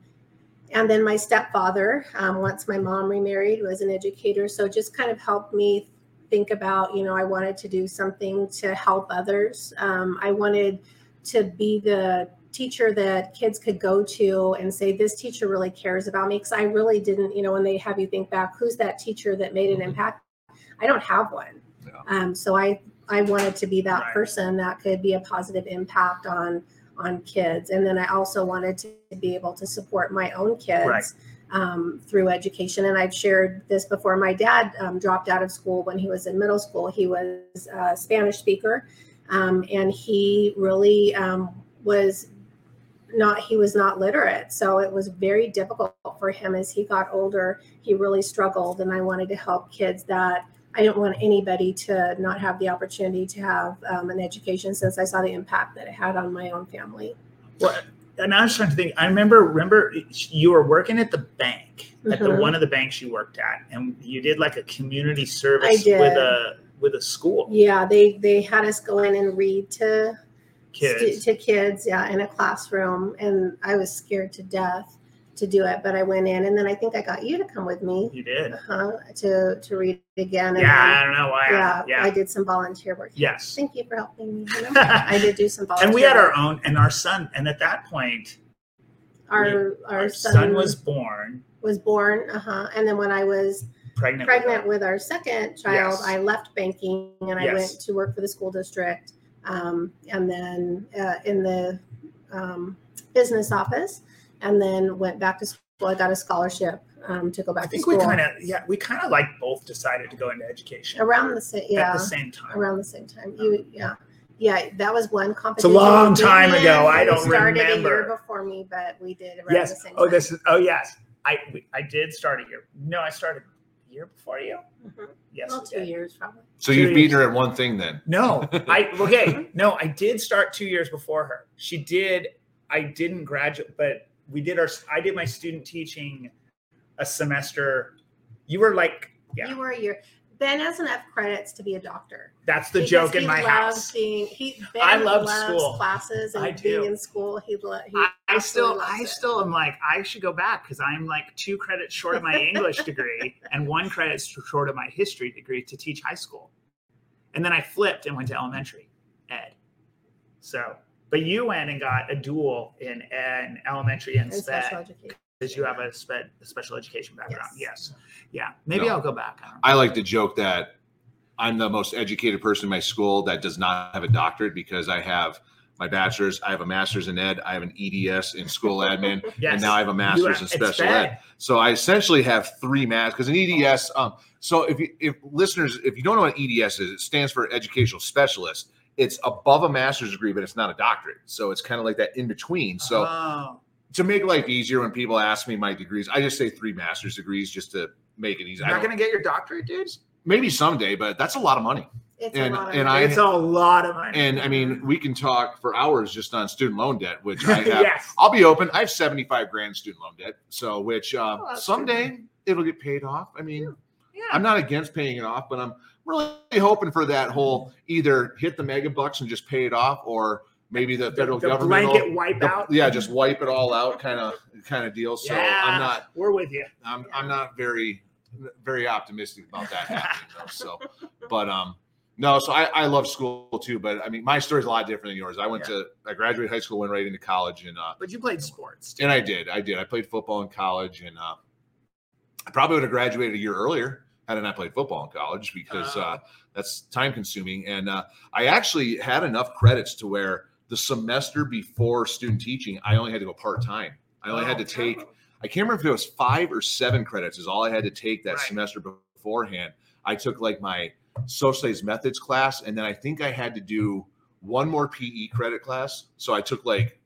Speaker 3: and then my stepfather, once my mom remarried, was an educator. So just kind of helped me think about, you know, I wanted to do something to help others. I wanted to be the teacher that kids could go to and say, this teacher really cares about me. Because I really didn't, you know, when they have you think back, who's that teacher that made an impact? I don't have one.
Speaker 1: Yeah.
Speaker 3: Um, so I, I wanted to be that
Speaker 2: Right.
Speaker 3: person that could be a positive impact on on kids and then i also wanted to be able to support my own kids
Speaker 2: Right.
Speaker 3: um, through education and i've shared this before my dad um, dropped out of school when he was in middle school he was a spanish speaker um, and he really um, was not he was not literate so it was very difficult for him as he got older he really struggled and i wanted to help kids that i don't want anybody to not have the opportunity to have um, an education since i saw the impact that it had on my own family
Speaker 2: Well, and I was trying to think. I remember, remember you were working at the bank at the
Speaker 3: Mhm.
Speaker 2: one of the banks you worked at, and you did like a community service with a with a school
Speaker 3: yeah they they had us go in and read to
Speaker 2: kids.
Speaker 3: to kids yeah in a classroom and i was scared to death to do it but i went in and then i think i got you to come with me
Speaker 2: You did.
Speaker 3: uh-huh, to to read again and
Speaker 2: Yeah, I don't know why.
Speaker 3: yeah,
Speaker 2: Yeah.
Speaker 3: i did some volunteer work
Speaker 2: Yes.
Speaker 3: thank you for helping me i did do some volunteer
Speaker 2: and we had our own, and our son, and at that point,
Speaker 3: our our,
Speaker 2: our
Speaker 3: son,
Speaker 2: son was born
Speaker 3: was born uh-huh and then when i was
Speaker 2: pregnant.
Speaker 3: pregnant
Speaker 2: her.
Speaker 3: with our second child
Speaker 2: Yes.
Speaker 3: i left banking and i went to work for the school district um, and then uh, in the um, business office and then went back to school i got a scholarship um, to go back
Speaker 2: I think we kind of, yeah, we kind of like both decided to go into education
Speaker 3: around the same yeah
Speaker 2: at the same time.
Speaker 3: around the same time you yeah yeah that was one
Speaker 2: It's a long time ago. I don't remember.
Speaker 3: started a year before me but we did around the
Speaker 2: Yes.
Speaker 3: same
Speaker 2: Oh,
Speaker 3: time.
Speaker 2: this is. Oh, yes. I we- I did start a year. No, I started a year before you.
Speaker 3: Mhm.
Speaker 2: Yes.
Speaker 3: well two
Speaker 2: did.
Speaker 3: years probably
Speaker 1: so
Speaker 2: Two
Speaker 1: you've beaten her at one thing then.
Speaker 2: No, I okay. No, I did start two years before her. She did. I didn't graduate, but we did our. I did my student teaching a semester. You were like, yeah,
Speaker 3: you were a year ben has enough credits to be a doctor
Speaker 2: that's the
Speaker 3: Because
Speaker 2: joke in my house.
Speaker 3: Being, he, ben
Speaker 2: I
Speaker 3: loves
Speaker 2: school.
Speaker 3: classes and
Speaker 2: I
Speaker 3: being in school. He, lo- he
Speaker 2: I, I still, I
Speaker 3: it.
Speaker 2: still am like, I should go back because I'm like two credits short of my English degree and one credit short of my history degree to teach high school. And then I flipped and went to elementary ed. So, but you went and got a dual in an elementary and
Speaker 3: in special education.
Speaker 2: Because you have a, sped, a special education background.
Speaker 3: Yes.
Speaker 2: Yes. Yeah. Maybe
Speaker 1: No.
Speaker 2: I'll go back. I.
Speaker 1: I like to joke that I'm the most educated person in my school that does not have a doctorate because I have my bachelor's, I have a master's in ed, I have an EDS in school admin,
Speaker 2: Yes.
Speaker 1: and now I have a master's
Speaker 2: have-
Speaker 1: in special ed. So I essentially have three math because an EDS. Um, so if you, if listeners, if you don't know what EDS is, it stands for educational specialist. It's above a master's degree, but it's not a doctorate. So it's kind of like that in between. So
Speaker 2: Oh.
Speaker 1: To make life easier, when people ask me my degrees, I just say three master's degrees just to make it easy.
Speaker 2: you're not going to get your doctorate, dude?
Speaker 1: maybe someday, but that's a lot of money.
Speaker 3: It's
Speaker 1: And-
Speaker 3: a lot of
Speaker 1: and
Speaker 3: money.
Speaker 1: I-
Speaker 2: It's a lot of money.
Speaker 1: And I mean, we can talk for hours just on student loan debt, which I have.
Speaker 2: yes.
Speaker 1: I'll be open. I have 75 grand student loan debt. So, which uh,
Speaker 3: Oh, that's
Speaker 1: someday it'll get paid off. I mean,
Speaker 2: Yeah.
Speaker 1: I'm not against paying it off, but I'm really hoping for that whole either hit the mega bucks and just pay it off or maybe the federal
Speaker 2: the
Speaker 1: government. will-
Speaker 2: blanket wipe
Speaker 1: the-
Speaker 2: out.
Speaker 1: yeah, just wipe it all out, kind of kind of deal. So
Speaker 2: Yeah.
Speaker 1: I'm not
Speaker 2: We're with you.
Speaker 1: I'm I'm not very very optimistic about that happening though. So, but um, no. So I I love school too, but I mean my story's a lot different than yours. I went to I graduated high school, went right into college, and uh,
Speaker 2: But you played sports. Too.
Speaker 1: and I did I did I played football in college, and uh, I probably would have graduated a year earlier had I not played football in college because uh,
Speaker 2: Oh.
Speaker 1: that's time consuming. And uh, I actually had enough credits to where the semester before student teaching, I only had to go part time. I only had to
Speaker 2: Oh,
Speaker 1: take
Speaker 2: oh.
Speaker 1: I can't remember if it was five or seven credits is all I had to take that
Speaker 2: Right.
Speaker 1: semester beforehand. I took like my social studies methods class, and then I think I had to do one more PE credit class. So I took like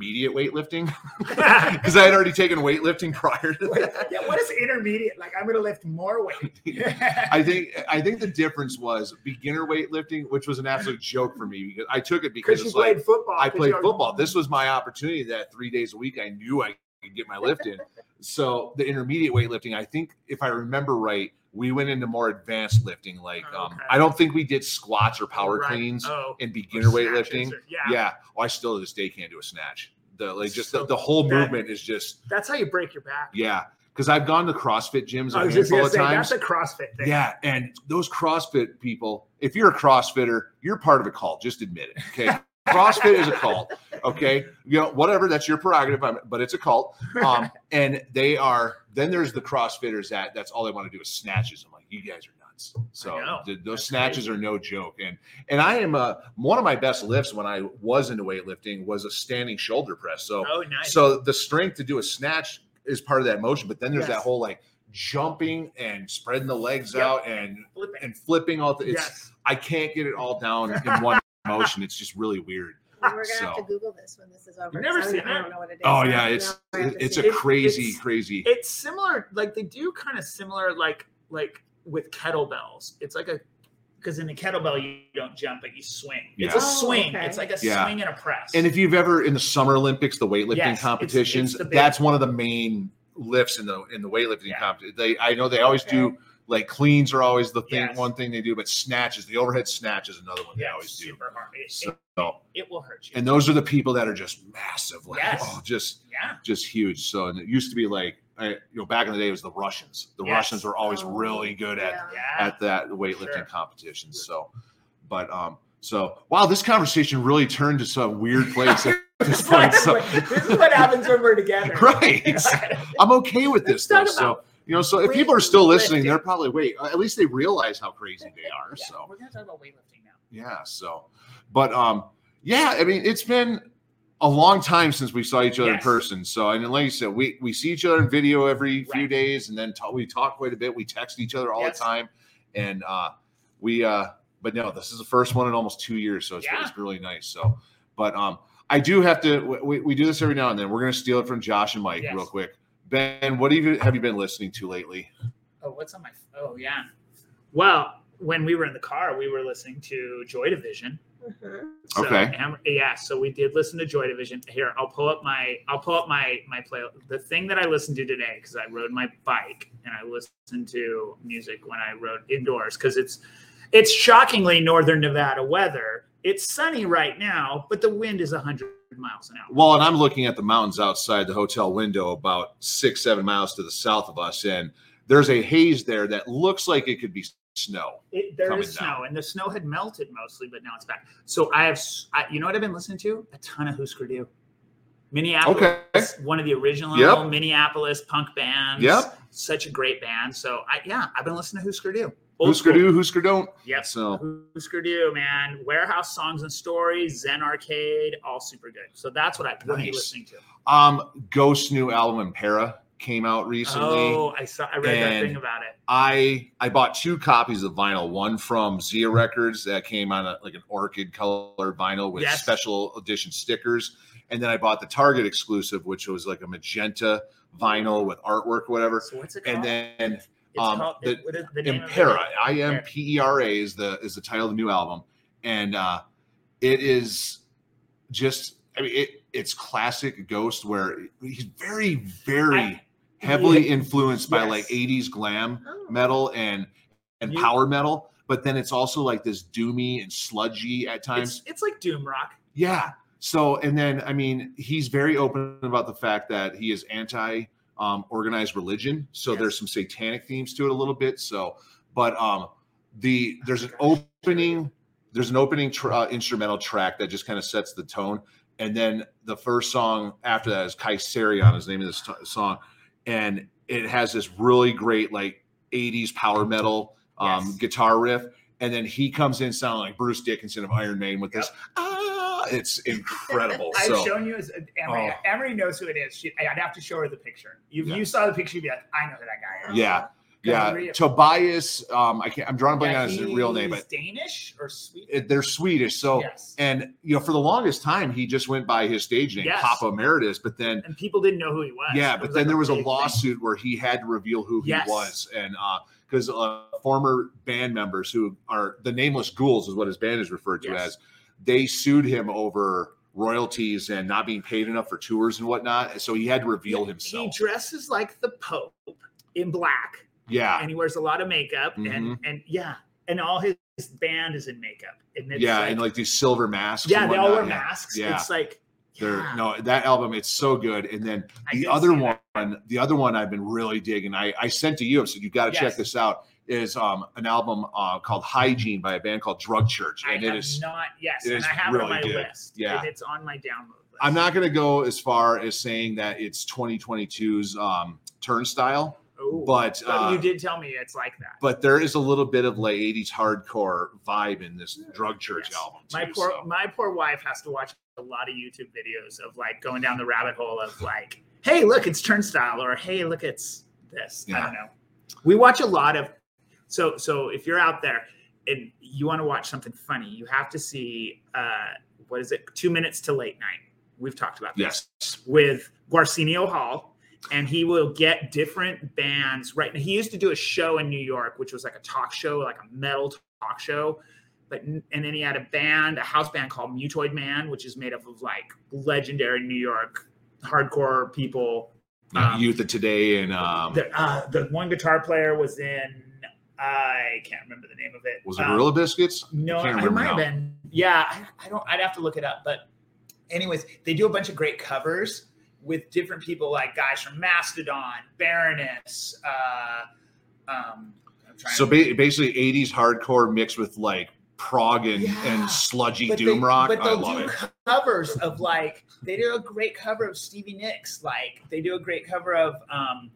Speaker 1: intermediate weightlifting because I had already taken weightlifting prior to that.
Speaker 2: yeah, what is intermediate? Like I'm gonna lift more weight.
Speaker 1: I think I think the difference was beginner weightlifting, which was an absolute joke for me because I took it because it's like
Speaker 2: played football.
Speaker 1: I played football. This was my opportunity that three days a week I knew I could get my lift in. So the intermediate weightlifting, I think if I remember right, we went into more advanced lifting. Like um,
Speaker 2: Okay.
Speaker 1: I don't think we did squats or power
Speaker 2: Right.
Speaker 1: cleans
Speaker 2: Oh,
Speaker 1: in beginner weightlifting.
Speaker 2: or- yeah,
Speaker 1: Yeah. Oh, I still to this day can't do a snatch. The like just
Speaker 2: So
Speaker 1: the, the whole
Speaker 2: that-
Speaker 1: movement is just
Speaker 2: that's how you break your back.
Speaker 1: yeah. Because I've gone to CrossFit gyms
Speaker 2: I was just
Speaker 1: handful
Speaker 2: gonna
Speaker 1: of
Speaker 2: say
Speaker 1: times.
Speaker 2: that's a CrossFit thing.
Speaker 1: Yeah, and those CrossFit people, if you're a CrossFitter, you're part of a cult. Just admit it. Okay. CrossFit is a cult. Okay. You know, whatever, that's your prerogative, but it's a cult. Um, and they are, then there's the CrossFitters that that's all they want to do is snatches. I'm like, you guys are nuts. So
Speaker 2: I know.
Speaker 1: th- those
Speaker 2: That's
Speaker 1: snatches
Speaker 2: crazy.
Speaker 1: are no joke. And and I am a one of my best lifts when I was into weightlifting was a standing shoulder press. So
Speaker 2: Oh, nice.
Speaker 1: so the strength to do a snatch is part of that motion, but then there's that whole like jumping and spreading the legs
Speaker 2: Yep.
Speaker 1: out and
Speaker 2: Flip it.
Speaker 1: and flipping all the it's
Speaker 2: yes.
Speaker 1: I can't get it all down in one motion. It's just really weird.
Speaker 3: We're gonna have to Google this when this is over.
Speaker 2: You've never
Speaker 3: 'cause I don't-
Speaker 2: seen
Speaker 3: I
Speaker 2: that?
Speaker 3: don't know what it is.
Speaker 1: Oh
Speaker 3: so
Speaker 1: yeah, it's
Speaker 3: I
Speaker 1: it's a
Speaker 3: it.
Speaker 2: It-
Speaker 1: crazy,
Speaker 2: it's-
Speaker 1: crazy.
Speaker 2: It's similar, like they do kind of similar, like like with kettlebells. It's like a because in the kettlebell you don't jump, but you swing. It's
Speaker 1: Yeah.
Speaker 2: a
Speaker 3: Oh,
Speaker 2: swing.
Speaker 3: okay.
Speaker 2: It's like a
Speaker 1: Yeah.
Speaker 2: swing and a press.
Speaker 1: And if you've ever in the Summer Olympics, the weightlifting
Speaker 2: Yes,
Speaker 1: competitions,
Speaker 2: it's the
Speaker 1: that's one of the main lifts in the in the weightlifting
Speaker 2: Yeah.
Speaker 1: competition. They I know they always do like cleans are always the thing
Speaker 2: Yes.
Speaker 1: one thing they do, but snatches, the overhead snatch is another one they always
Speaker 2: it's
Speaker 1: do.
Speaker 2: hard. It,
Speaker 1: So
Speaker 2: it, it will hurt you.
Speaker 1: and those are the people that are just massive, like
Speaker 2: Yes.
Speaker 1: oh, just
Speaker 2: yeah.
Speaker 1: just huge. So and it used to be like I, you know back in the day it was the Russians. The
Speaker 2: Yes.
Speaker 1: Russians were always
Speaker 3: Oh,
Speaker 1: really good at
Speaker 3: yeah.
Speaker 2: Yeah.
Speaker 1: at that weightlifting
Speaker 2: Sure.
Speaker 1: competition. So, but um, so wow, this conversation really turned to some weird place at this point. So,
Speaker 2: this is what happens when we're together.
Speaker 1: right, I'm okay with this though.
Speaker 2: Let's
Speaker 1: So,
Speaker 2: about
Speaker 1: you know, so if people are still listening, they're probably wait. At least they realize how crazy they are.
Speaker 2: Yeah,
Speaker 1: So,
Speaker 2: we're gonna talk about weightlifting now.
Speaker 1: yeah. So, but um, yeah. I mean, it's been a long time since we saw each other in person. So, and like you said, we we see each other in video every few days, and then talk, we talk quite a bit. We text each other all
Speaker 2: Yes.
Speaker 1: the time, and uh, we uh, but no, this is the first one in almost two years, so it's,
Speaker 2: Yeah.
Speaker 1: it's really nice. So, but um, I do have to. We, we do this every now and then. We're gonna steal it from Josh and Mike
Speaker 2: Yes.
Speaker 1: real quick. Ben, what have you have you been listening to lately?
Speaker 2: Oh, what's on my? Oh, yeah. Well, when we were in the car, we were listening to Joy Division.
Speaker 3: Mhm.
Speaker 2: So,
Speaker 1: Okay.
Speaker 2: and- yeah, so we did listen to Joy Division. Here, I'll pull up my I'll pull up my my play. The thing that I listened to today because I rode my bike and I listened to music when I rode indoors because it's it's shockingly northern Nevada weather. It's sunny right now, but the wind is 100 miles an hour.
Speaker 1: Well, and I'm looking at the mountains outside the hotel window, about six seven miles to the south of us, and there's a haze there that looks like it could be snow.
Speaker 2: It, there is snow,
Speaker 1: down.
Speaker 2: and the snow had melted mostly, but now it's back. So I have, I, you know what I've been listening to? A ton of Husker Du. Minneapolis,
Speaker 1: Okay.
Speaker 2: one of the original
Speaker 1: Yep.
Speaker 2: Minneapolis punk bands.
Speaker 1: Yep.
Speaker 2: Such a great band. So I, yeah, I've been listening to Husker Du. School.
Speaker 1: do, Husker don't.
Speaker 2: Yep.
Speaker 1: So
Speaker 2: Husker Du, man. Warehouse Songs and Stories, Zen Arcade, all super good. So that's what I what are you
Speaker 1: Nice.
Speaker 2: listening to.
Speaker 1: um Ghost's new album Impera came out recently.
Speaker 2: Oh, I saw. I read that thing about it.
Speaker 1: I I bought two copies of vinyl, one from Zia Records that came on a, like an orchid colored vinyl with
Speaker 2: Yes.
Speaker 1: special edition stickers, and then I bought the Target exclusive, which was like a magenta vinyl with artwork, whatever.
Speaker 2: So what's it called?
Speaker 1: And then um,
Speaker 2: called
Speaker 1: the
Speaker 2: the name of it?
Speaker 1: Impera, I M P E R A is the is the title of the new album, and uh, it is just I mean it it's classic Ghost where he's very very
Speaker 2: I-
Speaker 1: heavily influenced by
Speaker 2: Yes.
Speaker 1: like 80s glam
Speaker 3: Oh.
Speaker 1: metal and and
Speaker 2: You-
Speaker 1: power metal, but then it's also like this doomy and sludgy at times.
Speaker 2: It's, it's like doom rock.
Speaker 1: Yeah. So, and then, I mean, he's very open about the fact that he is anti um, organized religion. So
Speaker 2: Yes.
Speaker 1: there's some satanic themes to it a little bit. So, but um, the there's an opening, there's an opening tr- uh, instrumental track that just kind of sets the tone, and then the first song after that is Kaisarion, is the name of this t- song, and it has this really great like 80s power metal um,
Speaker 2: Yes.
Speaker 1: guitar riff, and then he comes in sounding like Bruce Dickinson of Iron Maiden with this. Ah, it's incredible.
Speaker 2: I've
Speaker 1: so
Speaker 2: shown you as Emery.
Speaker 1: Oh.
Speaker 2: Emery knows who it is. She, I'd have to show her the picture. If
Speaker 1: Yeah.
Speaker 2: you saw the picture, you'd be like, I know who that guy is.
Speaker 1: yeah, yeah. Tobias, um, I can't. I'm drawing a blank
Speaker 2: Yeah,
Speaker 1: on his real name, but
Speaker 2: Danish or Swedish.
Speaker 1: it, they're Swedish. So
Speaker 2: yes.
Speaker 1: and you know, for the longest time, he just went by his stage name,
Speaker 2: Yes.
Speaker 1: Papa Emeritus. But then,
Speaker 2: and people didn't know who he was.
Speaker 1: yeah,
Speaker 2: It
Speaker 1: but
Speaker 2: was
Speaker 1: then
Speaker 2: like
Speaker 1: there was a
Speaker 2: big thing.
Speaker 1: lawsuit where he had to reveal who
Speaker 2: Yes.
Speaker 1: he was, and because uh, former band members who are the Nameless Ghouls is what his band is referred to as, they sued him over royalties and not being paid enough for tours and whatnot. So he had to reveal himself.
Speaker 2: He dresses like the Pope in black,
Speaker 1: yeah,
Speaker 2: and he wears a lot of makeup, and
Speaker 1: Mhm.
Speaker 2: and yeah, and all his band is in makeup. And
Speaker 1: yeah,
Speaker 2: like,
Speaker 1: and like these silver masks.
Speaker 2: yeah,
Speaker 1: and
Speaker 2: they all wear
Speaker 1: yeah.
Speaker 2: masks.
Speaker 1: Yeah.
Speaker 2: It's like yeah.
Speaker 1: no that album. It's so good. And then the other one,
Speaker 2: that.
Speaker 1: the other one I've been really digging. I I sent to you. I said you got to check this out. Is um an album uh, called Hygiene by a band called Drug Church,
Speaker 2: I
Speaker 1: and
Speaker 2: have
Speaker 1: it is.
Speaker 2: not. Yes,
Speaker 1: it
Speaker 2: and
Speaker 1: is
Speaker 2: I have it on
Speaker 1: really
Speaker 2: my
Speaker 1: good.
Speaker 2: list.
Speaker 1: Yeah.
Speaker 2: and it's on my download list.
Speaker 1: I'm not going to go as far as saying that it's 2022's um, Turnstile,
Speaker 2: Ooh,
Speaker 1: but
Speaker 2: but
Speaker 1: uh,
Speaker 2: you did tell me it's like that.
Speaker 1: but there is a little bit of late 80s hardcore vibe in this Drug Church
Speaker 2: Yes.
Speaker 1: album.
Speaker 2: my poor
Speaker 1: so.
Speaker 2: my poor wife has to watch a lot of YouTube videos of like going down the rabbit hole of like, hey, look, it's Turnstile, or hey, look, it's this. I don't know. We watch a lot of so so if you're out there and you want to watch something funny, you have to see uh what is it? Two minutes to late night. We've talked about this
Speaker 1: yes,
Speaker 2: with Gwarsenio Hall, and he will get different bands. Right, he used to do a show in New York, which was like a talk show, like a metal talk show. But and then he had a band, a house band called Mutoid Man, which is made up of like legendary New York hardcore people. Um,
Speaker 1: Youth of Today and um,
Speaker 2: The uh, the one guitar player was in I can't remember the name of it.
Speaker 1: was it
Speaker 2: Um,
Speaker 1: Gorilla Biscuits?
Speaker 2: no,
Speaker 1: Can't
Speaker 2: it might have been. Yeah, I, I don't. I'd have to look it up. But, anyways, they do a bunch of great covers with different people, like guys from Mastodon, Baroness. Uh, um,
Speaker 1: So ba- basically, 80s hardcore mixed with like prog and,
Speaker 2: Yeah.
Speaker 1: and sludgy doom
Speaker 2: they,
Speaker 1: rock.
Speaker 2: But they'll
Speaker 1: love
Speaker 2: do
Speaker 1: it.
Speaker 2: covers of like they do a great cover of Stevie Nicks. Like they do a great cover of um,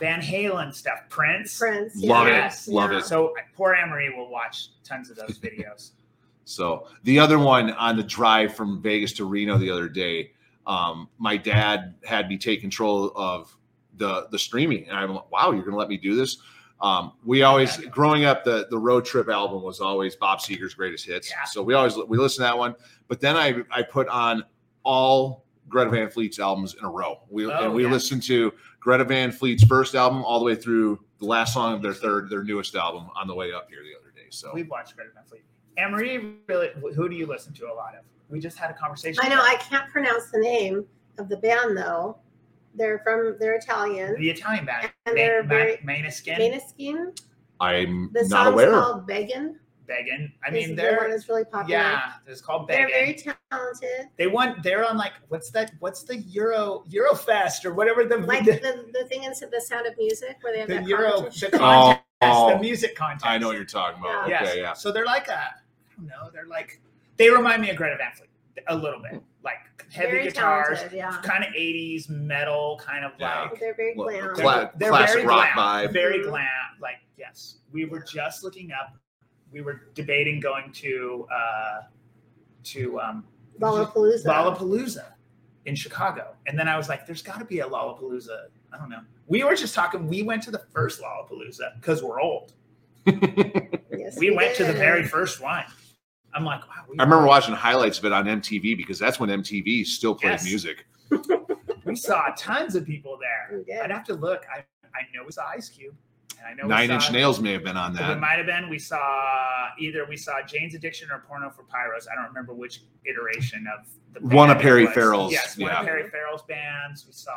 Speaker 2: Van Halen stuff. Prince.
Speaker 3: Prince.
Speaker 1: Love it.
Speaker 2: Yes.
Speaker 1: Love it.
Speaker 2: So poor Emery will watch tons of those videos.
Speaker 1: So the other one on the drive from Vegas to Reno the other day, um, my dad had me take control of the the streaming, and I'm like, wow, you're gonna let me do this. Um, we always growing up, the the road trip album was always Bob Seger's greatest hits.
Speaker 2: Yeah.
Speaker 1: So we always we listen to that one. But then I I put on all Greta Van Fleet's albums in a row. We
Speaker 2: Oh,
Speaker 1: and we
Speaker 2: yeah.
Speaker 1: listened to Greta Van Fleet's first album all the way through the last song of their third their newest album on the way up here the other day. So
Speaker 2: We've watched Greta Van Fleet. Emery, really, who do you listen to a lot of? We just had a conversation.
Speaker 3: I know
Speaker 2: about
Speaker 3: I can't pronounce the name of the band though. They're from they're Italian.
Speaker 2: the Italian band,
Speaker 3: And they're
Speaker 2: Ma-
Speaker 3: very-
Speaker 2: Ma- Maniskin,
Speaker 3: Maneskin.
Speaker 1: I'm
Speaker 3: The
Speaker 1: not
Speaker 3: song's
Speaker 1: aware.
Speaker 3: called Beggin.
Speaker 2: Beggin. I
Speaker 3: This
Speaker 2: mean,
Speaker 3: is the one
Speaker 2: they're
Speaker 3: that's really popular.
Speaker 2: yeah, it's called
Speaker 3: They're very talented.
Speaker 2: They won. They're on like what's that? What's the Euro Eurofest or whatever the
Speaker 3: Like
Speaker 2: the,
Speaker 3: the, the thing is the sound of music where they have
Speaker 2: the
Speaker 3: that
Speaker 2: Euro the contest,
Speaker 1: Oh.
Speaker 2: the music contest.
Speaker 1: I know what you're talking about.
Speaker 3: Yeah.
Speaker 1: Okay,
Speaker 2: Yes.
Speaker 1: yeah.
Speaker 2: So they're like a, I don't know. They're like they remind me of Greta Van Fleet a little bit, like heavy
Speaker 3: Very
Speaker 2: guitars,
Speaker 3: yeah.
Speaker 2: kind of 80s metal, kind of
Speaker 1: Yeah.
Speaker 2: like
Speaker 3: They're very
Speaker 1: Well,
Speaker 3: glam.
Speaker 1: Cla-
Speaker 2: they're
Speaker 1: classic
Speaker 2: very
Speaker 1: rock
Speaker 2: glam,
Speaker 1: vibe.
Speaker 2: Very glam. Like, yes. We were just looking up, we were debating going to uh to um
Speaker 3: Lollapalooza.
Speaker 2: Lollapalooza in Chicago. And then I was like, there's gotta be a Lollapalooza. I don't know. We were just talking, we went to the first Lollapalooza because we're old.
Speaker 3: Yes,
Speaker 2: We went to the very first one. I'm like, wow. We,
Speaker 1: I remember watching highlights of it on MTV because that's when MTV still played
Speaker 2: Yes.
Speaker 1: music.
Speaker 2: we saw tons of people there. I'd have to look. I, I know we saw Ice Cube. And I know we
Speaker 1: Nine
Speaker 2: saw-
Speaker 1: Inch Nails may have been on that.
Speaker 2: It might have been we saw either we saw Jane's Addiction or Porno for Pyros. I don't remember which iteration of the
Speaker 1: One of Perry
Speaker 2: it.
Speaker 1: Farrell's,
Speaker 2: Yes, one
Speaker 1: yeah.
Speaker 2: of Perry Farrell's bands. We saw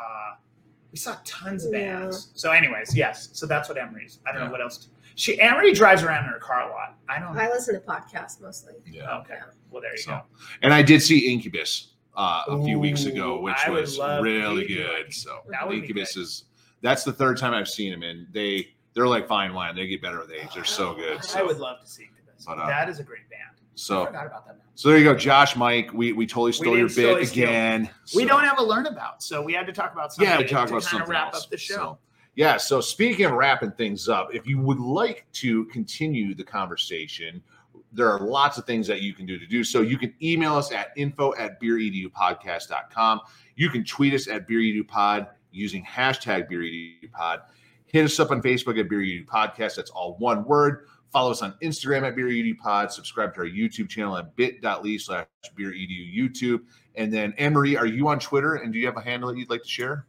Speaker 2: We saw tons of
Speaker 3: Yeah.
Speaker 2: bands. So, anyways, yes. So that's what Emery's. I don't
Speaker 1: Yeah.
Speaker 2: know what else. To, she Emery drives around in her car a lot. I don't.
Speaker 3: I listen to podcasts mostly.
Speaker 1: Yeah.
Speaker 2: okay. Well, there you
Speaker 1: So,
Speaker 2: go.
Speaker 1: and I did see Incubus uh, a few weeks ago, which
Speaker 2: I
Speaker 1: was really good.
Speaker 2: Incubus.
Speaker 1: So
Speaker 2: That
Speaker 1: Incubus
Speaker 2: good.
Speaker 1: is that's the third time I've seen them, and they they're like fine wine. They get better with age. They're so good.
Speaker 2: I would love to see Incubus.
Speaker 1: But, uh,
Speaker 2: that is a great band. I
Speaker 1: so
Speaker 2: forgot about that.
Speaker 1: So there you go, Josh, Mike. We we totally stole
Speaker 2: did
Speaker 1: your bit
Speaker 2: steal.
Speaker 1: again.
Speaker 2: We
Speaker 1: So-
Speaker 2: don't have a learn about, so we had to talk about something.
Speaker 1: yeah, we talk about something
Speaker 2: wrap
Speaker 1: else.
Speaker 2: up the show.
Speaker 1: So, yeah. So speaking of wrapping things up, if you would like to continue the conversation, there are lots of things that you can do to do so. You can email us at info at beeredupodcast.com. You can tweet us at beeredupod using hashtag beeredupod. Hit us up on Facebook at Beer Edu Podcast. That's all one word. Follow us on Instagram at Beer Edu Pod. Subscribe to our YouTube channel at bit.ly slash Beer Edu YouTube. And then, Ann Marie, are you on Twitter? And do you have a handle that you'd like to share?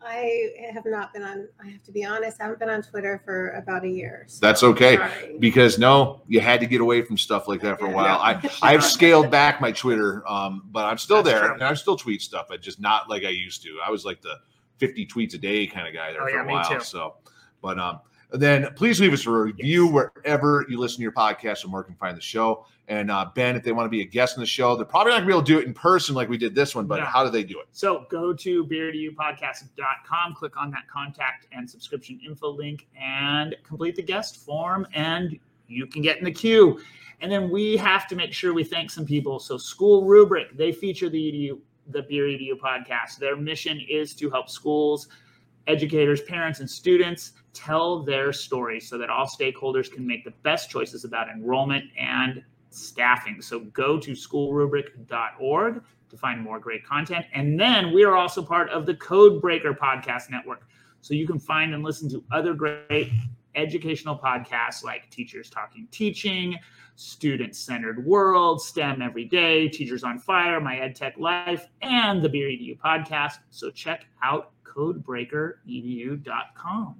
Speaker 3: I have not been on. I have to be honest. I haven't been on Twitter for about a year. so
Speaker 1: That's okay.
Speaker 3: sorry.
Speaker 1: Because no, you had to get away from stuff like that for a while. I, I've scaled back my Twitter, um, but I'm still
Speaker 2: That's
Speaker 1: there
Speaker 2: true.
Speaker 1: and I still tweet stuff, but just not like I used to. I was like the 50 tweets a day kind of guy there
Speaker 2: Oh,
Speaker 1: for
Speaker 2: yeah,
Speaker 1: a while. So, but um, then please leave us a review
Speaker 2: Yes.
Speaker 1: wherever you listen to your podcast so more can find the show. And uh, Ben, if they want to be a guest on the show, they're probably not gonna be able to do it in person like we did this one, but
Speaker 2: No.
Speaker 1: how do they do it?
Speaker 2: So go to beeredupodcast.com, click on that contact and subscription info link, and complete the guest form, and you can get in the queue. And then we have to make sure we thank some people. So School Rubric, they feature the EDU, the Beer EDU podcast. Their mission is to help schools, educators, parents, and students tell their stories so that all stakeholders can make the best choices about enrollment and staffing. So go to schoolrubric.org to find more great content. And then we are also part of the Codebreaker Podcast Network. So you can find and listen to other great educational podcasts like Teachers Talking Teaching, Student Centered World, STEM Every Day, Teachers on Fire, My EdTech Life, and the Beer EDU podcast. So check out codebreakeredu.com.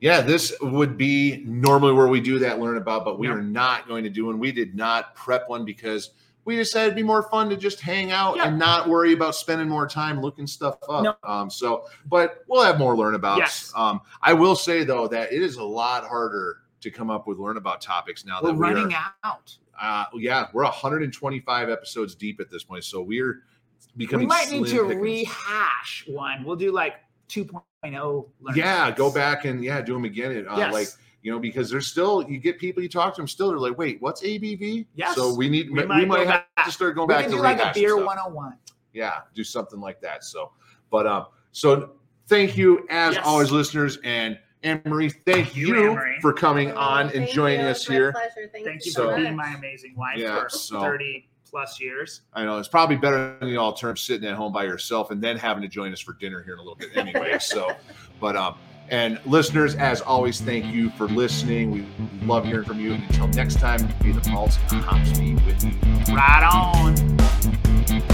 Speaker 1: Yeah, this would be normally where we do that learn about, but we
Speaker 2: Yep.
Speaker 1: are not going to do one. We did not prep one because we decided it'd be more fun to just hang out
Speaker 2: Yeah.
Speaker 1: and not worry about spending more time looking stuff up.
Speaker 2: No.
Speaker 1: Um, so, but we'll have more learn about.
Speaker 2: Yes.
Speaker 1: Um, I will say though that it is a lot harder to come up with learn about topics now that
Speaker 2: We're
Speaker 1: that we
Speaker 2: running out.
Speaker 1: uh, yeah, we're 125 episodes deep at this point, so we're becoming.
Speaker 2: We might need to
Speaker 1: pickings.
Speaker 2: rehash one. We'll do like 2.0. learn
Speaker 1: Yeah,
Speaker 2: about
Speaker 1: go back and yeah, do them again. Uh,
Speaker 2: Yes.
Speaker 1: Like you know, because there's still you get people you talk to them still they're like, wait, what's ABV?
Speaker 2: Yes.
Speaker 1: So we need
Speaker 2: We
Speaker 1: we
Speaker 2: might
Speaker 1: might, have
Speaker 2: back.
Speaker 1: to start going
Speaker 2: We
Speaker 1: back to
Speaker 2: do like a beer 101.
Speaker 1: Yeah, do something like that. So, but um, so thank you as
Speaker 2: Yes.
Speaker 1: always, listeners, and Ann Marie, thank
Speaker 2: you,
Speaker 1: you,
Speaker 2: Ann-Marie.
Speaker 1: for coming on and
Speaker 3: thank
Speaker 1: joining
Speaker 3: you.
Speaker 1: us
Speaker 3: It's my
Speaker 1: here.
Speaker 3: Pleasure. Thank,
Speaker 2: Thank you
Speaker 1: So-
Speaker 2: for being my amazing wife
Speaker 1: Yeah,
Speaker 2: for
Speaker 1: so-
Speaker 2: 30 plus years.
Speaker 1: I know it's probably better than the alternative sitting at home by yourself and then having to join us for dinner here in a little bit anyway. so, but um, and listeners, as always, thank you for listening. We love hearing from you. And until next time, be the pulse and hops be with you.
Speaker 2: Right on.